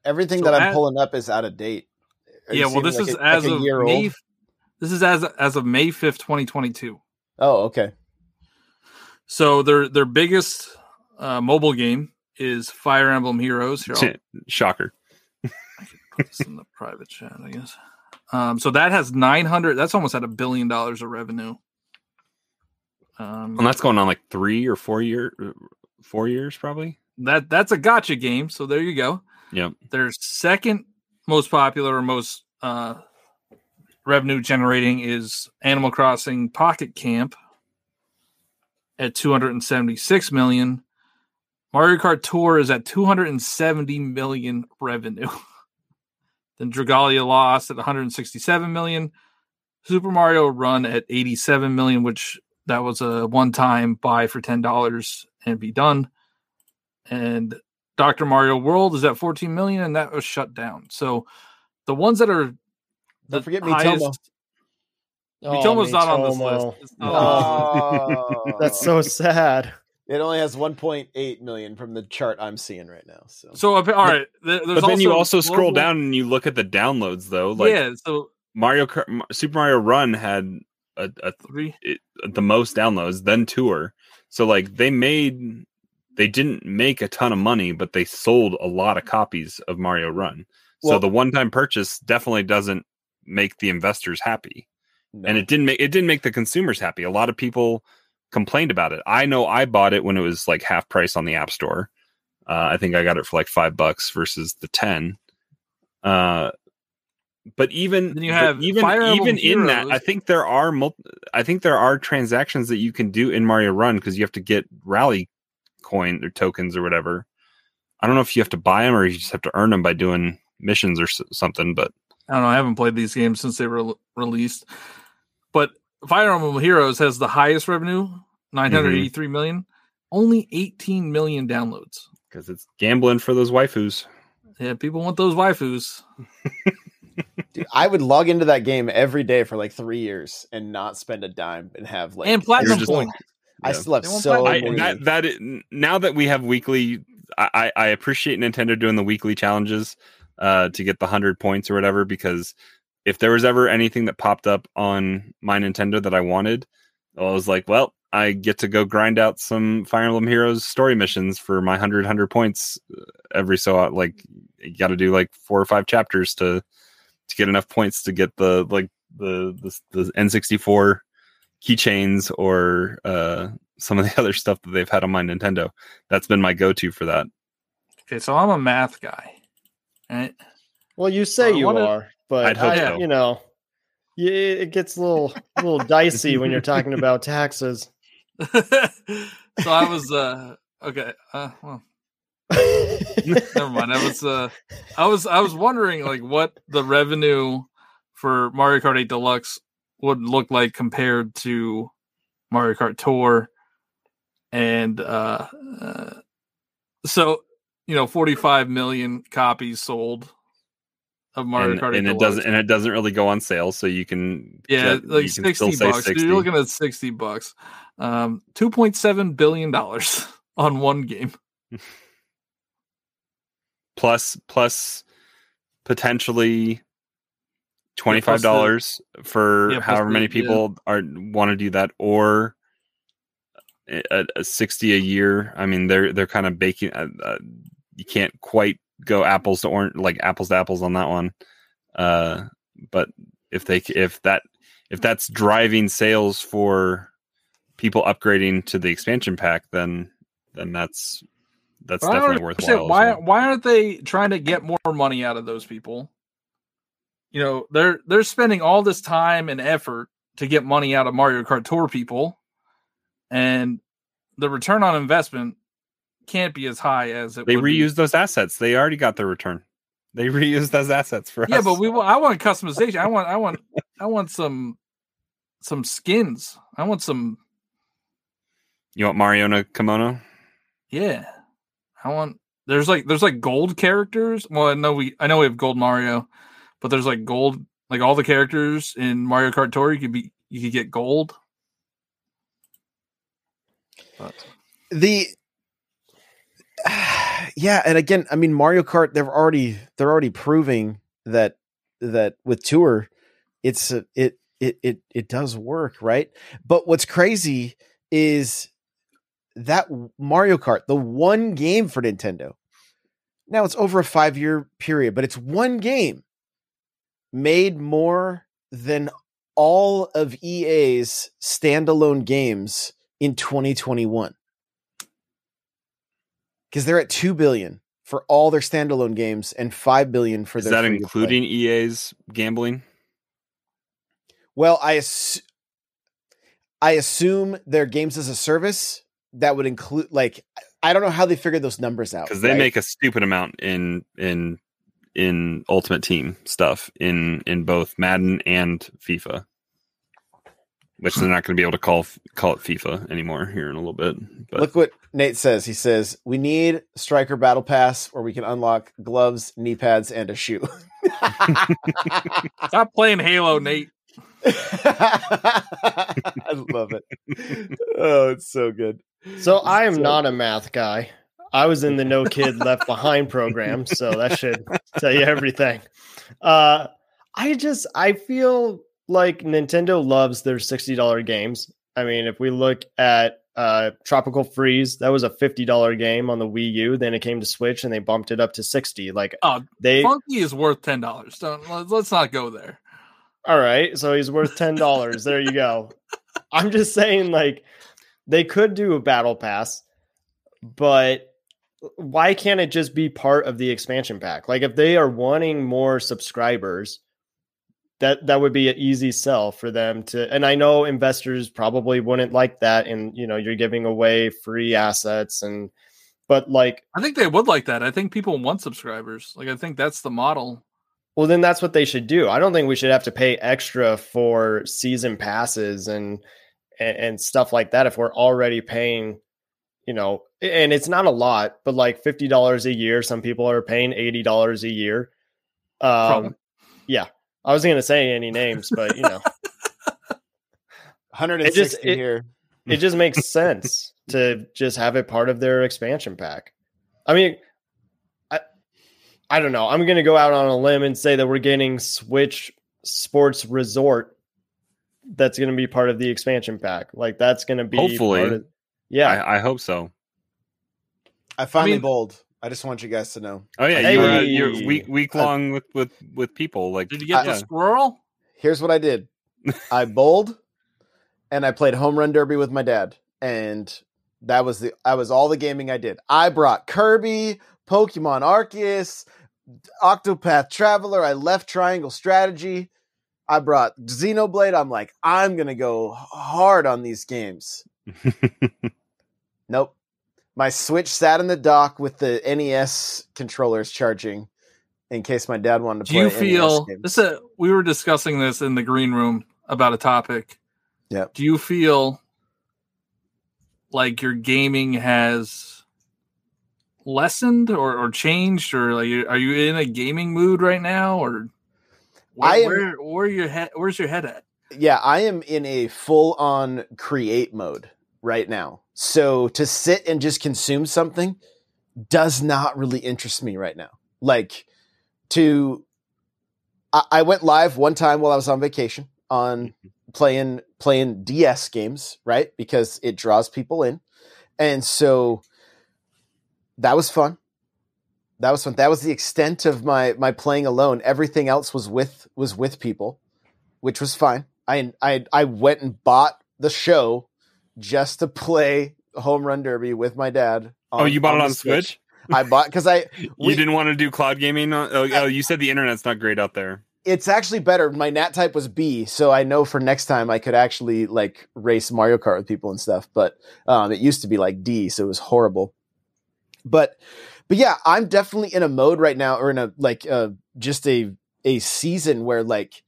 Everything So that I'm at- pulling up is out of date. Are yeah, well, this like, is a- like as a of year May. old? This is as as of May fifth, twenty twenty two. Oh, okay. So their their biggest uh, mobile game is Fire Emblem Heroes. Here, shocker put this in the private chat, I guess. Um, so that has nine hundred. That's almost at a billion dollars of revenue. Um, and that's going on like three or four year four years probably that that's a gotcha game. So there you go. Yep. Their second most popular or most uh, revenue generating is Animal Crossing Pocket Camp at 276 million. Mario Kart Tour is at 270 million revenue. then Dragalia Lost at 167 million. Super Mario Run at 87 million, which that was a one-time buy for $10 and be done. And Dr. Mario World is at 14 million, and that was shut down. So the ones that are the Don't forget Miitomo. highest, oh, Miitomo's not on this list. Not on this list. Oh, That's so sad. It only has 1.8 million from the chart I'm seeing right now. So, So all right, there- there's but then you also also scroll down and you look at the downloads though like yeah, so mario Kart, super mario run had a, a three. it, the most downloads then tour so like they made they didn't make a ton of money but they sold a lot of copies of mario run so Well- the one-time purchase definitely doesn't make the investors happy no. and it didn't make it didn't make the consumers happy a lot of people complained about it. I know I bought it when it was like half price on the App Store. Uh, I think I got it for like five bucks versus the ten. Uh, but even Then you have even even in that, I think there are mul- I think there are transactions that you can do in Mario Run because you have to get rally coin or tokens or whatever. I don't know if you have to buy them or you just have to earn them by doing missions or s- something. But I don't know. I haven't played these games since they were re- released. But Fire Emblem Heroes has the highest revenue, nine hundred eighty-three million. Only 18 million downloads. because it's gambling for those waifus. Yeah, people want those waifus. Dude, I would log into that game every day for like three years and not spend a dime and have like and platinum just- points. I Yeah. still have so I, that that i- now that we have weekly, I, I I appreciate Nintendo doing the weekly challenges uh, to get the hundred points or whatever. Because if there was ever anything that popped up on my Nintendo that I wanted, I was like, well, I get to go grind out some Fire Emblem Heroes story missions for my 100 100 points uh, every so uh, like you got to do like four or five chapters to to get enough points to get the like the the, the N64 keychains or uh some of the other stuff that they've had on my Nintendo. That's been my go-to for that. Okay, so I'm a math guy. Right? Well, you say I you wanna- are, but I'd hope I, so. you know, it gets a little a little dicey when you're talking about taxes. so I was uh okay. Uh well never mind. I was uh I was I was wondering like what the revenue for Mario Kart 8 Deluxe would look like compared to Mario Kart Tour and uh, uh so you know 45 million copies sold of Mario and, Kart 8 and it doesn't and it doesn't really go on sale, so you can yeah, like can 60 say bucks. Dude, You're looking at 60 bucks. Um 2.7 billion dollars on one game. plus plus potentially twenty five dollars for Yeah, however the- many yeah. people are want to do that, or a, a sixty a year. I mean, they're they're kind of baking. Uh, uh, you can't quite go apples to orange, like apples to apples on that one. Uh, but if they if that if that's driving sales for people upgrading to the expansion pack, then then that's that's But definitely worthwhile. Why well. why aren't they trying to get more money out of those people? You know, they're they're spending all this time and effort to get money out of Mario Kart Tour people, and the return on investment can't be as high as it They would be. reuse those assets. They already got their return. They reuse those assets for Yeah, us. but we want. I want customization. I want I want I want some some skins. I want some You want Mariona Kimono? yeah. I want there's like there's like gold characters. Well, I know we I know we have gold Mario, but there's like gold like all the characters in Mario Kart Tour you could be you could get gold. But the yeah and again i mean mario kart they're already they're already proving that that with tour it's a, it it it it does work right? But what's crazy is that mario kart the one game for nintendo now it's over a 5 year period but it's one game made more than all of EA's standalone games in 2021 because they're at two billion for all their standalone games and five billion for Is that including EA's gambling? Well, I ass- I assume their games as a service that would include like I don't know how they figured those numbers out Because they right? make a stupid amount in in in Ultimate Team stuff in in both Madden and FIFA, which they're not going to be able to call call it FIFA anymore here in a little bit. But Look what Nate says. He says we need striker battle pass where we can unlock gloves, knee pads, and a shoe. stop playing Halo, Nate. I love it. Oh, it's so good. So I am So- not a math guy. I was in the No Kid Left Behind program, so that should tell you everything. Uh, I just I feel like Nintendo loves their sixty dollar games. I mean, if we look at uh, Tropical Freeze, that was a fifty dollar game on the Wii U. Then it came to Switch, and they bumped it up to sixty. Like Oh, they, Funky is worth ten dollars. Don't let's- let's not go there. all right, so he's worth ten dollars. there you go. I'm just saying, like they could do a battle pass, but why can't it just be part of the expansion pack? Like if they are wanting more subscribers, that that would be an easy sell for them to and I know investors probably wouldn't like that and you know you're giving away free assets and but like I think they would like that. I think people want subscribers. Like I think that's the model. well then that's what they should do. I don't think we should have to pay extra for season passes and and, and stuff like that if we're already paying you know and it's not a lot but like $50 a year some people are paying $80 a year um Probably. yeah i wasn't going to say any names but you know 160 it- here. it just makes sense to just have it part of their expansion pack. I mean, I I don't know. I'm going to go out on a limb and say that we're getting Switch Sports Resort. That's going to be part of the expansion pack. Like that's going to be Hopefully. part of- yeah. I, I hope so. I finally mean- bold. I just want you guys to know. Oh yeah, you were uh, Hey. you're week week long with with with people like Did you get I- the squirrel? Here's what I did. I bowled and I played home run derby with my dad. And that was the I was all the gaming I did. I brought Kirby, Pokemon Arceus, Octopath Traveler, I left Triangle Strategy. I brought Xenoblade. I'm like, I'm gonna go hard on these games. Nope. My Switch sat in the dock with the NES controllers charging in case my dad wanted to Do play. you NES feel this? Is we were discussing this in the green room about a topic. Yep. Do you feel like your gaming has lessened or, or changed, or like are you in a gaming mood right now, or where, I am- where where your head where's your head at? yeah, I am in a full on create mode right now. So to sit and just consume something does not really interest me right now. Like to, I, I went live one time while I was on vacation on mm-hmm. playing playing DS games, right? Because it draws people in, and so that was fun. That was fun. That was the extent of my my playing alone. Everything else was with was with people, which was fine. I I I went and bought the show just to play Home Run Derby with my dad. oh, you bought it on Switch. I bought because I You didn't want to do cloud gaming. On, oh, oh, you said the internet's not great out there. it's actually better. My nat type was B, so I know for next time I could actually like race Mario Kart with people and stuff. But um, it used to be like D, so it was horrible. But but yeah, I'm definitely in a mode right now, or in a like uh, just a a season where like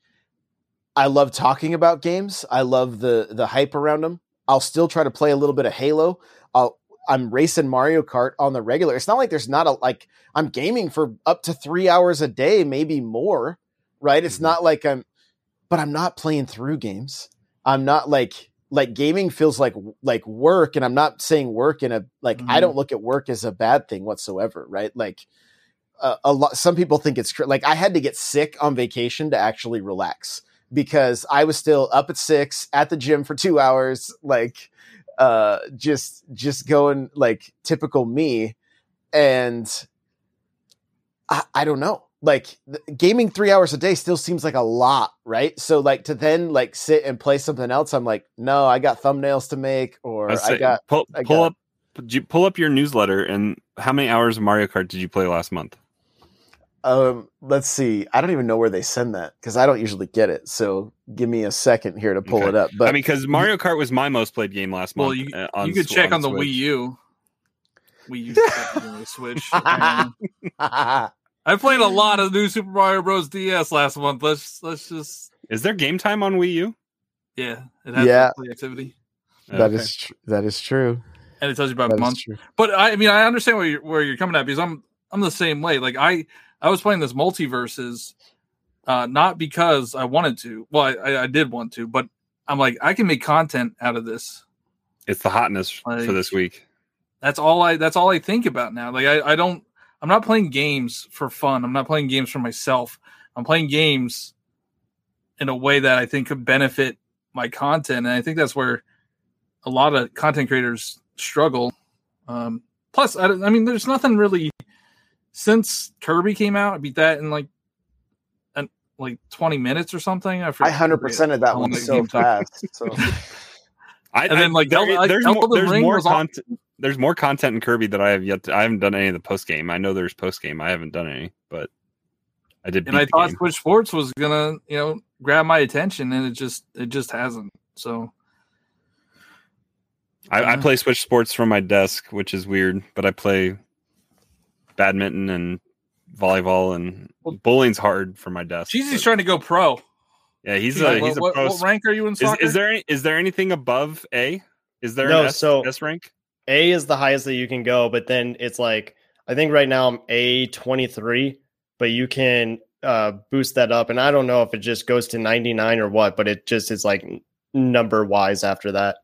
I love talking about games. I love the the hype around them. I'll still try to play a little bit of Halo. I'll I'm racing Mario Kart on the regular. It's not like there's not a like I'm gaming for up to three hours a day, maybe more. Right? It's Mhm. not like I'm, but I'm not playing through games. I'm not like like gaming feels like like work, and I'm not saying work in a like I Mhm. don't look at work as a bad thing whatsoever. Right? Like uh, a lot. Some people think it's like I had to get sick on vacation to actually relax because I was still up at six at the gym for two hours, like uh just just going like typical me and I, I don't know like gaming three hours a day still seems like a lot right so like to then like sit and play something else i'm like no i got thumbnails to make or I, i, got pull, I pull got- up. Pull up your newsletter and how many hours of Mario Kart did you play last month? Um let's see i don't even know where they send that because i don't usually get it so give me a second here to pull Okay. it up but I mean, because Mario Kart was my most played game last Well, month. you uh, on you could Sw- check on the Switch. Wii U. Wii U stuff the Switch. Um, I played a lot of new Super Mario Bros. DS last month. Let's let's just Is there game time on Wii U? yeah, it has Yeah. play activity that Okay. is tr- that is true and it tells you about That a is month. true. But I, I mean, I understand where you're where you're coming at because I'm I'm the same way. Like I I was playing this MultiVersus, uh, not because I wanted to. Well, I, I, did want to, but I'm like I can make content out of this. It's the hotness for this week. That's all I that's all I think about now. Like I, I don't I'm not playing games for fun. I'm not playing games for myself. I'm playing games in a way that I think could benefit my content. And I think that's where a lot of content creators struggle. Um, plus, I, I mean, there's nothing really since Kirby came out. I beat that in like an, like 20 minutes or something. I i 100% of that one so game took. fast so I I, And then, like, there- Elden- there's Elden more, there's more was aw- content. There's more content in Kirby that I have yet. To, I haven't done any of the post game. I know there's post game. I haven't done any, but I did. and beat I the thought game. Switch Sports was gonna, you know, grab my attention, and it just it just hasn't. So I, I uh. play Switch Sports from my desk, which is weird, but I play badminton and volleyball and bowling's hard for my desk. Cheesy's but- trying to go pro. yeah, he's Like, a he's a what, pro. what rank are you in is, soccer? is there any, is there anything above A? Is there No, an S, so- S rank? A is the highest that you can go, but then it's like I think right now I'm A twenty three, but you can uh boost that up, and I don't know if it just goes to ninety nine or what, but it just is like number wise after that.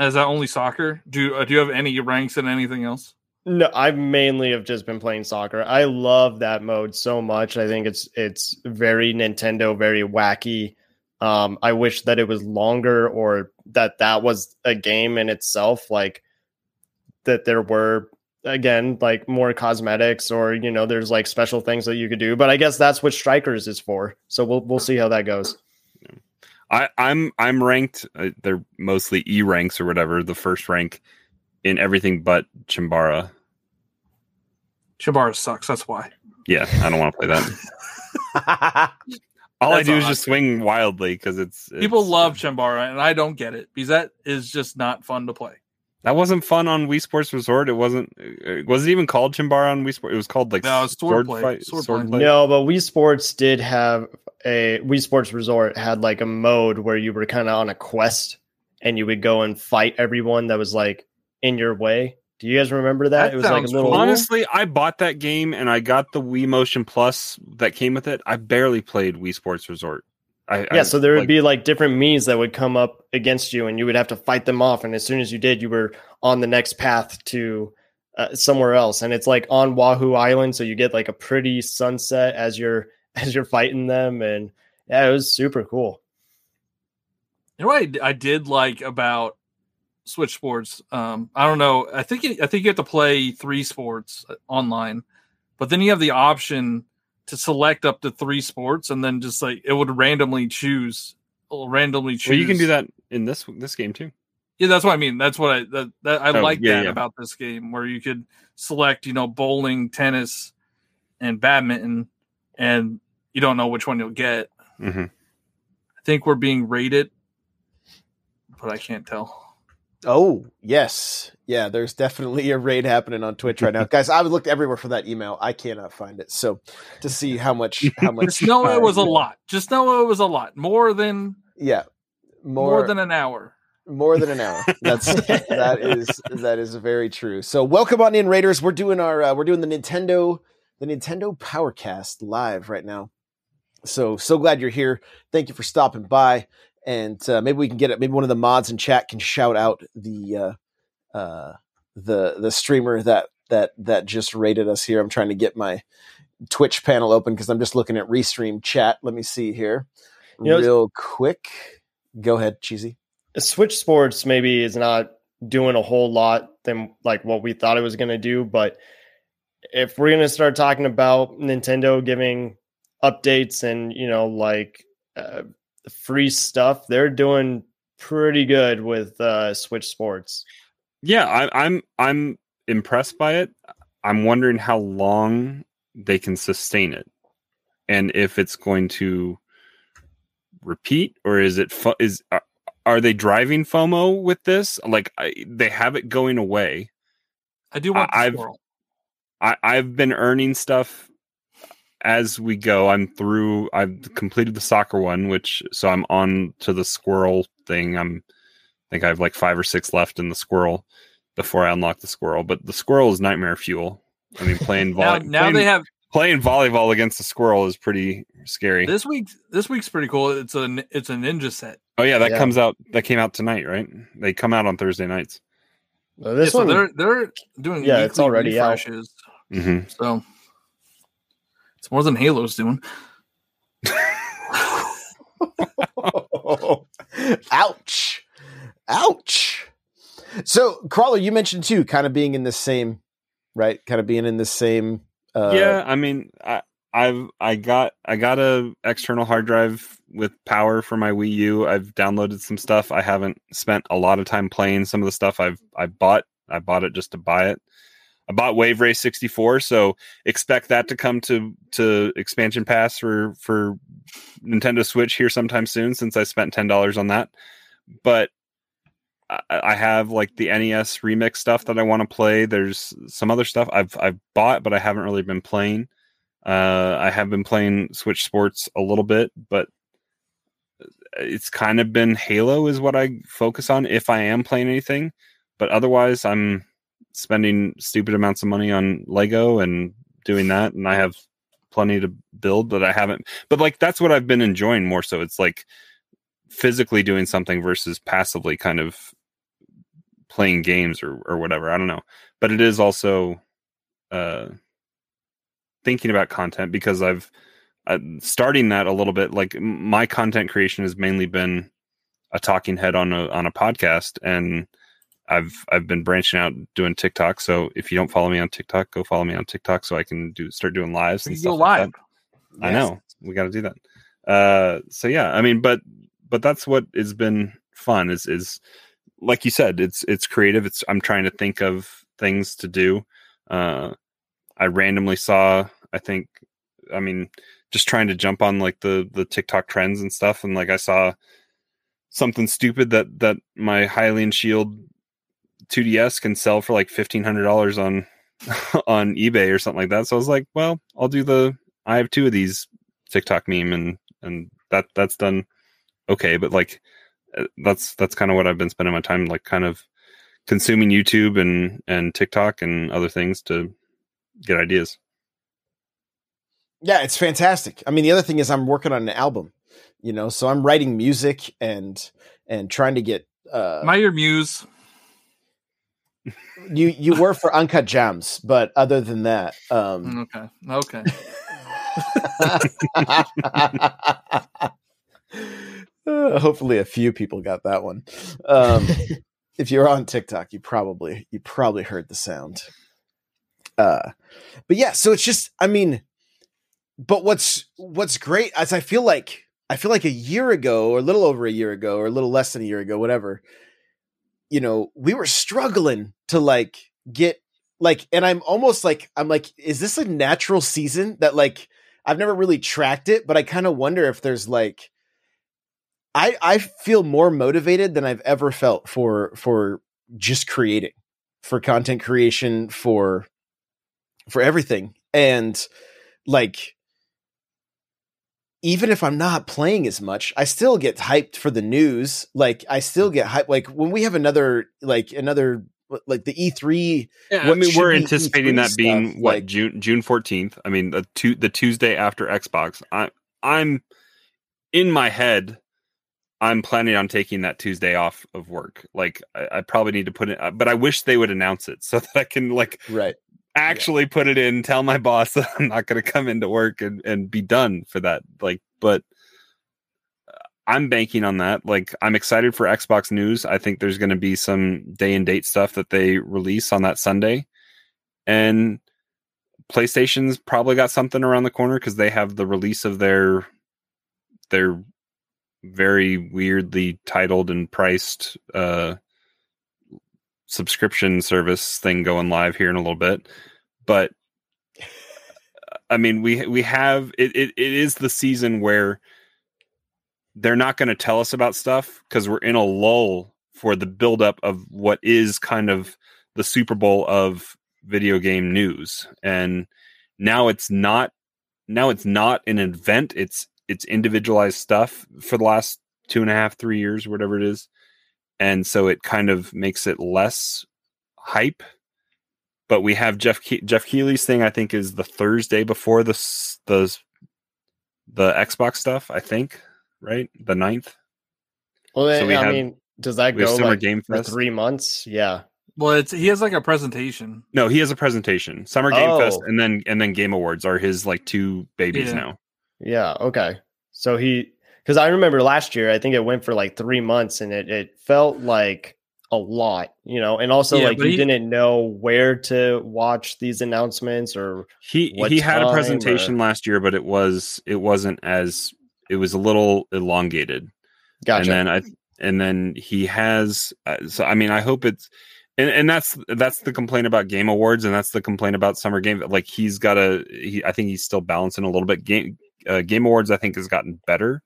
Is that only soccer? Do uh, do you have any ranks in anything else? No, I mainly have just been playing soccer. I love that mode so much. I think it's it's very Nintendo, very wacky. Um, I wish that it was longer or that that was a game in itself. Like that there were again like more cosmetics or you know there's like special things that you could do. But I guess that's what Strikers is for. So we'll we'll see how that goes. I, I'm I'm ranked. Uh, they're mostly E ranks or whatever. The first rank in everything but Chambara. Chambara sucks. That's why. Yeah, I don't want to play that. All I do all is I- just swing wildly because it's, People love Chambara, and I don't get it because that is just not fun to play. That wasn't fun on Wii Sports Resort. It wasn't. uh, Was it even called Chambara on Wii Sports? It was called like No, it's sword play. fight. Sword Sword play. play. No, but Wii Sports did have a Wii Sports Resort had like a mode where you were kind of on a quest and you would go and fight everyone that was like in your way. Do you guys remember that? That it was like a little cool. Honestly, I bought that game and I got the Wii Motion Plus that came with it. I barely played Wii Sports Resort. I, Yeah, I- so there would like, be like different Miis that would come up against you and you would have to fight them off and as soon as you did you were on the next path to uh, somewhere else and it's like on Wuhu Island so you get like a pretty sunset as you're as you're fighting them and yeah, it was super cool. You know what I did like about Switch Sports? Um, I don't know. I think it, I think you have to play three sports uh, online, but then you have the option to select up to three sports, and then just like it would randomly choose, randomly choose. Well, you can do that in this this game too. Yeah, that's what I mean. That's what I that, that I Oh, like yeah, that yeah. about this game, where you could select, you know, bowling, tennis, and badminton, and you don't know which one you'll get. hmm I think we're being rated, but I can't tell. Oh, yes. Yeah, there's definitely a raid happening on Twitch right now. Guys, I've looked everywhere for that email. I cannot find it. So to see how much how much Just know it was a lot. Just know it was a lot. More than Yeah. more, More, than an hour. more than an hour. That's that is that is very true. So welcome on in Raiders. We're doing our uh, we're doing the Nintendo the Nintendo Powercast live right now. So so glad you're here. Thank you for stopping by. And uh, maybe we can get it. Maybe one of the mods in chat can shout out the uh, uh, the the streamer that that that just rated us here. I'm trying to get my Twitch panel open because I'm just looking at restream chat. Let me see here, You know, real quick. Go ahead, cheesy. Switch Sports maybe is not doing a whole lot than like what we thought it was going to do, but if we're going to start talking about Nintendo giving updates and you know like uh, free stuff, they're doing pretty good with uh, Switch Sports. Yeah, I, I'm I'm impressed by it. I'm wondering how long they can sustain it, and if it's going to repeat, or is it fu- is are, are they driving FOMO with this? Like I, they have it going away. I do want the I- I've- squirrel. I, I've been earning stuff as we go. I'm through. I've completed the soccer one, which so I'm on to the squirrel thing. I'm I think I have like five or six left in the squirrel before I unlock the squirrel. But the squirrel is nightmare fuel. I mean, playing Now, volley, now playing, they have playing volleyball against the squirrel is pretty scary. this week. This week's pretty cool. It's a it's a ninja set. oh yeah, that Yeah. comes out. That came out tonight, right? They come out on Thursday nights. Uh, this Yeah, so one, they're they're doing Yeah, it's weekly already out. refreshes. hmm So it's more than Halo's doing. Ouch. Ouch. So, Crawler, you mentioned too, kind of being in the same, right? Kind of being in the same. Uh, yeah, I mean, I I've I got I got a external hard drive with power for my Wii U. I've downloaded some stuff. I haven't spent a lot of time playing some of the stuff I've I bought. I bought it just to buy it. I bought Wave Race 64, so expect that to come to to expansion pass for for Nintendo Switch here sometime soon since I spent $10 on that. But I, I have like the NES remix stuff that I want to play. There's some other stuff I've I've bought but I haven't really been playing. Uh, I have been playing Switch Sports a little bit, but it's kind of been Halo is what I focus on if I am playing anything. But otherwise, I'm spending stupid amounts of money on Lego and doing that, and I have plenty to build, but I haven't. But like that's what I've been enjoying more. So it's like physically doing something versus passively kind of playing games or or whatever. I don't know, but it is also uh thinking about content because I've uh, starting that a little bit. Like my content creation has mainly been a talking head on a on a podcast, and I've I've been branching out doing TikTok. So if you don't follow me on TikTok, go follow me on TikTok so I can do start doing lives and stuff go like live. that. I know we got to do that. Uh, so yeah, I mean, but but that's what has been fun. Is is like you said, it's it's creative. It's I'm trying to think of things to do. Uh, I randomly saw. I think. I mean, just trying to jump on like the the TikTok trends and stuff, and like I saw something stupid that that my Hylian Shield 2DS can sell for like fifteen hundred dollars on on eBay or something like that. So I was like, well, I'll do the. I have two of these TikTok meme, and and that that's done okay. But like, uh, that's that's kind of what I've been spending my time like, kind of consuming YouTube and and TikTok and other things to get ideas. Yeah, it's fantastic. I mean, the other thing is I'm working on an album, you know, so I'm writing music and and trying to get uh Am I your muse? You you were for Uncut Gems, but other than that, um Okay. Okay. Uh, hopefully a few people got that one. Um if you're on TikTok, you probably you probably heard the sound. Uh but yeah, so it's just I mean but what's what's great as I feel like I feel like a year ago or a little over a year ago or a little less than a year ago whatever you know we were struggling to like get like and I'm almost like I'm like is this a natural season that like I've never really tracked it but I kind of wonder if there's like I I feel more motivated than I've ever felt for for just creating for content creation for for everything. And like even if I'm not playing as much, I still get hyped for the news. Like I still get hyped. Like when we have another, like another, like the E3. Yeah, I mean, we're anticipating E3 that being stuff, what like- June June fourteenth. I mean, the two the Tuesday after Xbox. I I'm in my head. I'm planning on taking that Tuesday off of work. Like, I, I probably need to put it, uh, but I wish they would announce it so that I can like Right. Actually put it in. Tell my boss that I'm not going to come into work and and be done for that. Like, but uh, I'm banking on that. Like, I'm excited for Xbox news. I think there's going to be some day and date stuff that they release on that Sunday, and PlayStation's probably got something around the corner because they have the release of their their very weirdly titled and priced uh subscription service thing going live here in a little bit but i mean we we have it it, it is the season where they're not going to tell us about stuff because we're in a lull for the buildup of what is kind of the super bowl of video game news. And now it's not now it's not an event it's it's individualized stuff for the last two and a half three years whatever it is and so it kind of makes it less hype but we have Geoff Ke- Geoff Keighley's thing i think is the thursday before the the the xbox stuff i think right the ninth Well, So we I have- mean, does that we have go Summer like Game for Fest. three months? Yeah. Well, it's he has like a presentation. no he has a presentation summer game fest Oh. and then and then game awards are his like two babies Yeah. now Yeah. Okay. So he, because I remember last year, I think it went for like three months, and it it felt like a lot, you know, and also Yeah, like you he- didn't know where to watch these announcements or He he had a presentation or- last year, but it was it wasn't as it was a little elongated. gotcha. And then I and then he has uh, so I mean I hope it's and, and that's that's the complaint about game awards and that's the complaint about summer game like he's got a he I think he's still balancing a little bit game uh, game awards I think has gotten better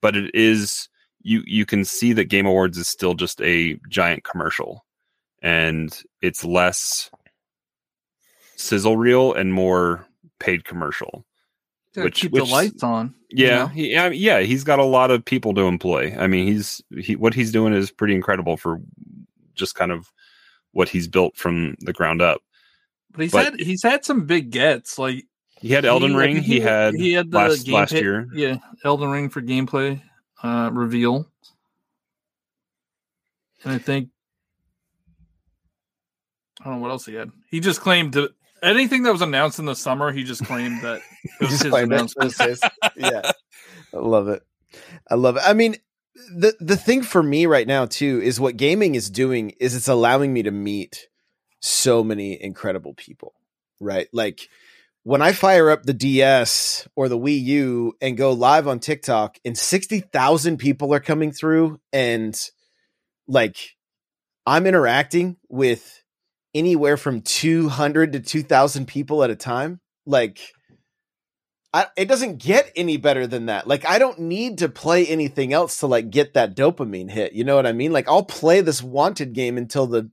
but it is you you can see that game awards is still just a giant commercial and it's less sizzle reel and more paid commercial Gotta Which- keep which- the lights on. you yeah, know? he, I mean, yeah, he's got a lot of people to employ. I mean, he's he what he's doing is pretty incredible for just kind of what he's built from the ground up. But he's But- had he's had some big gets. Like He had Elden he- Ring. think He, had he had the last game last pit- year. Yeah, Elden Ring for gameplay uh, reveal, and I think I don't know what else he had. He just claimed to anything that was announced in the summer. He just claimed that it was his announcement. His. yeah i love it i love it i mean the the thing for me right now too is what gaming is doing is it's allowing me to meet so many incredible people right like when i fire up the ds or the wii u and go live on tiktok and 60000 people are coming through and like i'm interacting with anywhere from 200 to 2000 people at a time like I, it doesn't get any better than that. Like I don't need to play anything else to like get that dopamine hit. You know what I mean? Like I'll play this wanted game until the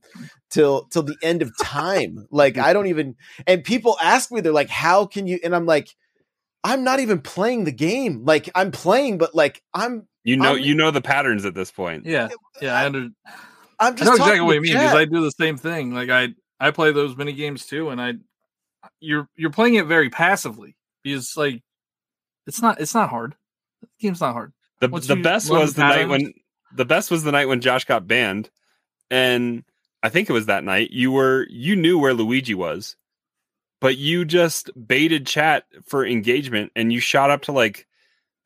till till the end of time. like I don't even and people ask me they're like how can you and I'm like I'm not even playing the game. Like I'm playing but like I'm You know, I'm- you know the patterns at this point. Yeah, yeah, I under. I'm I just know talking exactly what to you mean because I do the same thing. Like I I play those mini games too, and I you're you're playing it very passively because like it's not it's not hard. The game's not hard. The Once the best was the night when the best was the night when Josh got banned, and I think it was that night you were you knew where Luigi was, but you just baited chat for engagement, and you shot up to like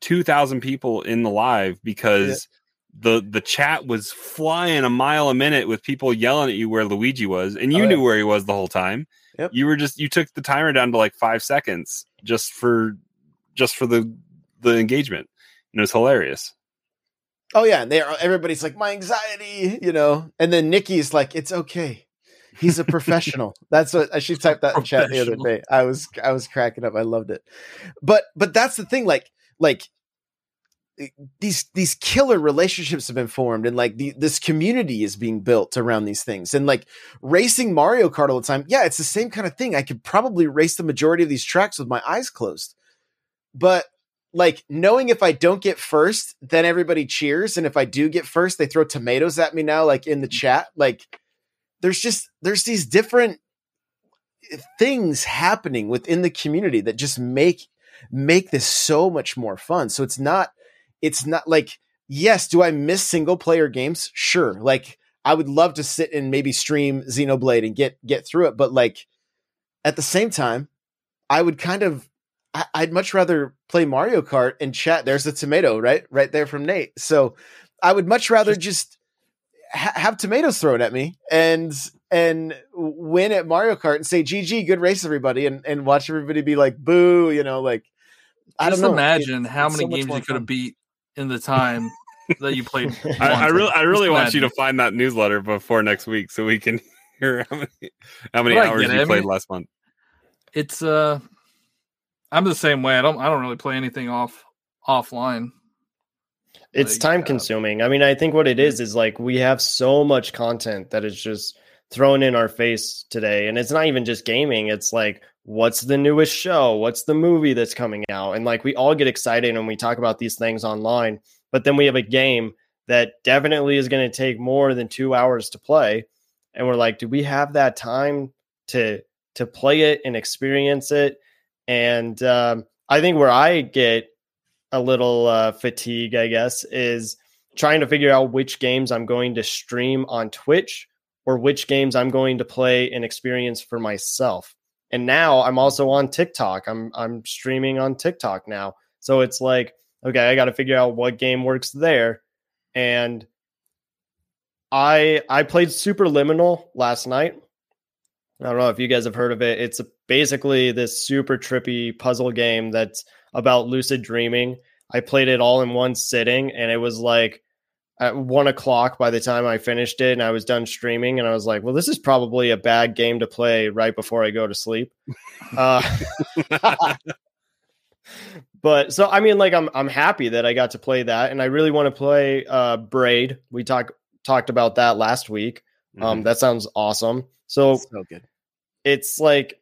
two thousand people in the live because the the chat was flying a mile a minute with people yelling at you where Luigi was, and you Oh, knew where he was the whole time. Yep. You were just you took the timer down to like five seconds just for just for the the engagement, and it was hilarious. Oh yeah, and they are everybody's like my anxiety, you know. And then Nikki's like it's okay. He's a professional. That's what uh, she typed that in chat the other day. I was I was cracking up. I loved it. But but that's the thing like like Eh, these these killer relationships have been formed and like the, this community is being built around these things. And like racing mario kart all the time yeah it's the same kind of thing. I could probably race the majority of these tracks with my eyes closed. But like knowing if i don't get first then everybody cheers. And if i do get first they throw tomatoes at me now like in the mm. chat. Like there's just there's these different eh, things happening within the community that just make make this so much more fun. So it's not it's not like yes do i miss single player games? Sure. Like i would love to sit and maybe stream xenoblade and get get through it but like at the same time i would kind of I, i'd much rather play mario kart and chat. There's a tomato right? Right there from nate. So i would much rather just ha- have tomatoes thrown at me and and win at mario kart and say gg good race everybody and and watch everybody be like boo you know like i Just imagine how many so games you could have beat in the time that you played. I, I really, I really Just want you to find that newsletter before next week so we can hear how many how many But hours get it. you I played mean- last month. It's uh, I'm the same way. I don't I don't really play anything off offline. it's Like, time uh, consuming. I mean, I think what it is is like we have so much content that is just thrown in our face today. And it's not even just gaming, it's like, what's the newest show? What's the movie that's coming out? And like we all get excited and we talk about these things online, but then we have a game that definitely is going to take more than two hours to play. And we're like, do we have that time to to play it and experience it? And um, I think where I get a little uh, fatigue, I guess, is trying to figure out which games I'm going to stream on Twitch or which games I'm going to play and experience for myself. And now I'm also on TikTok. I'm I'm streaming on TikTok now. So it's like, okay, I got to figure out what game works there. And I I played Superliminal last night. I don't know if you guys have heard of it. It's basically this super trippy puzzle game that's about lucid dreaming. I played it all in one sitting, and it was like at one o'clock by the time I finished it, and I was done streaming. And I was like, "Well, this is probably a bad game to play right before I go to sleep." Uh, but so I mean, like I'm I'm happy that I got to play that, and I really want to play uh, Braid. We talked talked about that last week. Um, that sounds awesome. So so good. it's like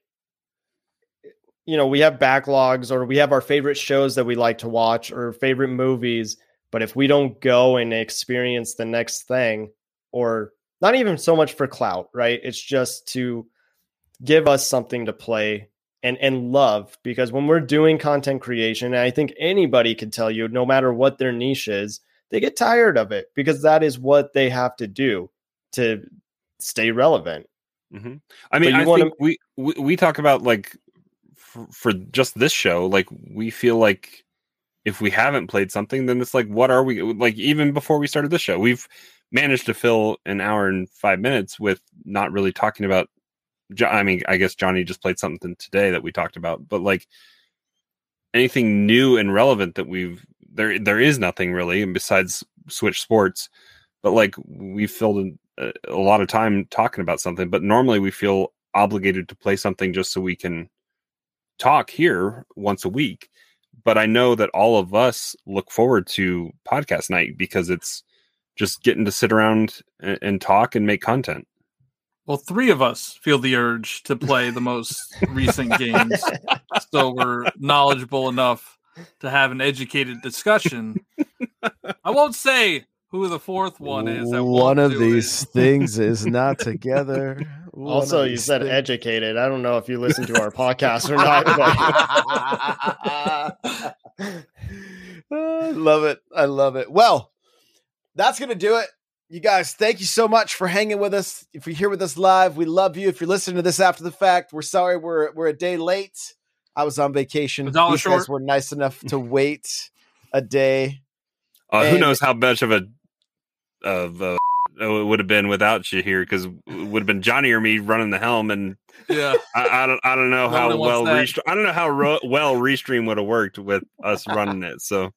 you know we have backlogs or we have our favorite shows that we like to watch or favorite movies but if we don't go and experience the next thing or not even so much for clout right? It's just to give us something to play and and love because when we're doing content creation and i think anybody can tell you no matter what their niche is they get tired of it because that is what they have to do to stay relevant. Hmm I mean, I wanna- think we, we we talk about like for, for just this show, like we feel like if we haven't played something, then it's like, what are we like? Even before we started this show, we've managed to fill an hour and five minutes with not really talking about. I mean, I guess Johnny just played something today that we talked about, but like anything new and relevant that we've there there is nothing really, and besides Switch Sports, but like we filled a, uh, a lot of time talking about something, but normally we feel obligated to play something just so we can talk here once a week. But I know that all of us look forward to podcast night because it's just getting to sit around and, and talk and make content. Well, three of us feel the urge to play the most recent games, so we're knowledgeable enough to have an educated discussion. I won't say who the fourth one is. One of these it. things is not together. One also you said things- educated i don't know if you listen to our podcast or not but I love it. I love it. Well, that's going to do it. You guys, thank you so much for hanging with us. If you're here with us live, we love you. If you're listening to this after the fact, we're sorry we're we're a day late. I was on vacation. A dollar These guys short. were nice enough to wait a day. Uh, who knows how much of a of uh, it would have been without you here because it would have been Johnny or me running the helm and Yeah, I, I don't I don't know how well that. rest- I don't know how ro- well restream would have worked with us running it. So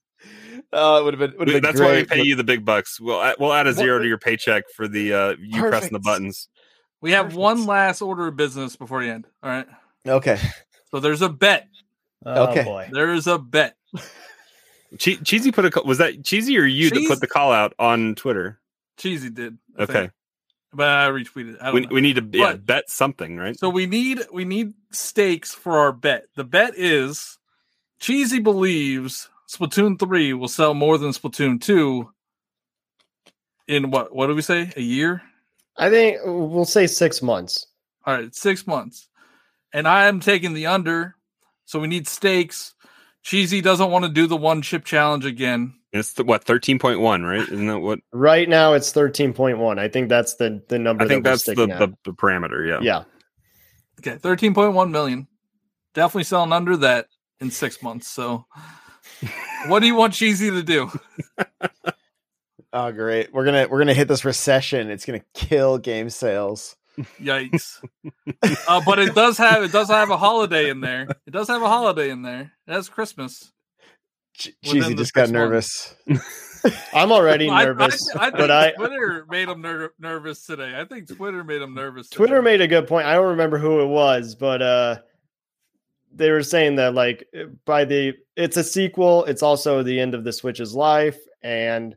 Oh, it would have been. Would have been that's why we pay you the big bucks. We'll add, we'll add a zero to your paycheck for the uh, you pressing the buttons. we have Perfect. one last order of business before the end. All right, Okay. so there's a bet. oh Okay. boy There is a bet. Che- Cheesy put a ca- was that Cheesy or you that put the call out on Twitter? Cheesy did. I Okay, think. but I retweeted. I don't we, know. we need to yeah, But- bet something, right? So we need we need stakes for our bet. The bet is Cheesy believes Splatoon 3 will sell more than Splatoon 2 in what what do we say? A year? i think we'll say six months All right, 6 months. And I am taking the under. So we need stakes. Cheesy doesn't want to do the one chip challenge again. It's the, what thirteen point one, right? Isn't that what right now it's 13.1 i think that's the the number I think that that's the, the the parameter? Yeah. yeah Okay, 13.1 million. Definitely selling under that in 6 months. So what do you want Cheesy to do? Oh, great. We're gonna we're gonna hit this recession. It's gonna kill game sales. Yikes! uh, but it does have it does have a holiday in there. It does have a holiday in there. It has Christmas. Che- Within Cheesy just got nervous. i'm already I- I- nervous I, think but i Twitter made him ner- nervous today. I think Twitter made him nervous. today. Twitter made a good point. I don't remember who it was, but uh they were saying that like by the it's a sequel, it's also the end of the Switch's life and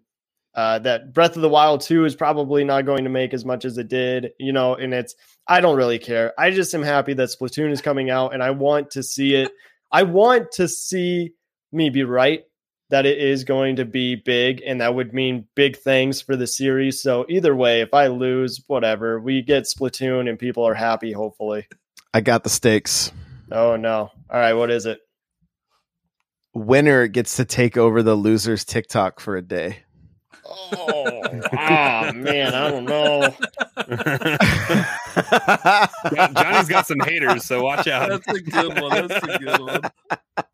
uh that Breath of the Wild 2 is probably not going to make as much as it did, you know, and it's I don't really care. I just am happy that Splatoon is coming out and I want to see it. I want to see me be right that it is going to be big and that would mean big things for the series. So either way, if I lose, whatever, we get Splatoon and people are happy, hopefully. I got the stakes. Oh no. All right, what is it? Winner gets to take over the loser's TikTok for a day. Oh, ah, man, I don't know. Johnny's got some haters, so watch out. That's a good one. That's a good one.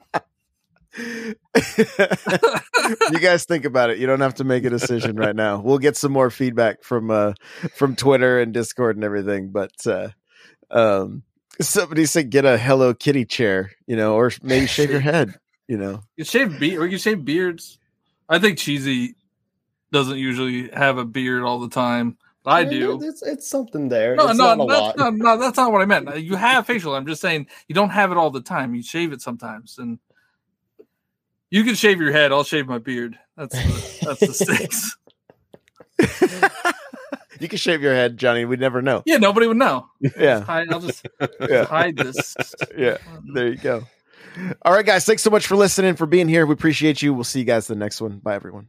you guys think about it. You don't have to make a decision right now. We'll get some more feedback from uh from Twitter and Discord and everything. But uh um somebody said get a Hello Kitty chair, you know, or maybe shave your head, you know. You shave beard or you shave beards. I think cheesy doesn't usually have a beard all the time. I Yeah, do. It's, it's something there. No, it's no, not a that's lot. not, no, that's not what I meant. You have facial. I'm just saying you don't have it all the time. You shave it sometimes, and you can shave your head. I'll shave my beard. That's the, that's the stakes. you can shave your head, Johnny. We'd never know. Yeah, nobody would know. Yeah. Hide, I'll just Yeah. hide this. Yeah. There you go. All right, guys. Thanks so much for listening, for being here. We appreciate you. We'll see you guys the next one. Bye, everyone.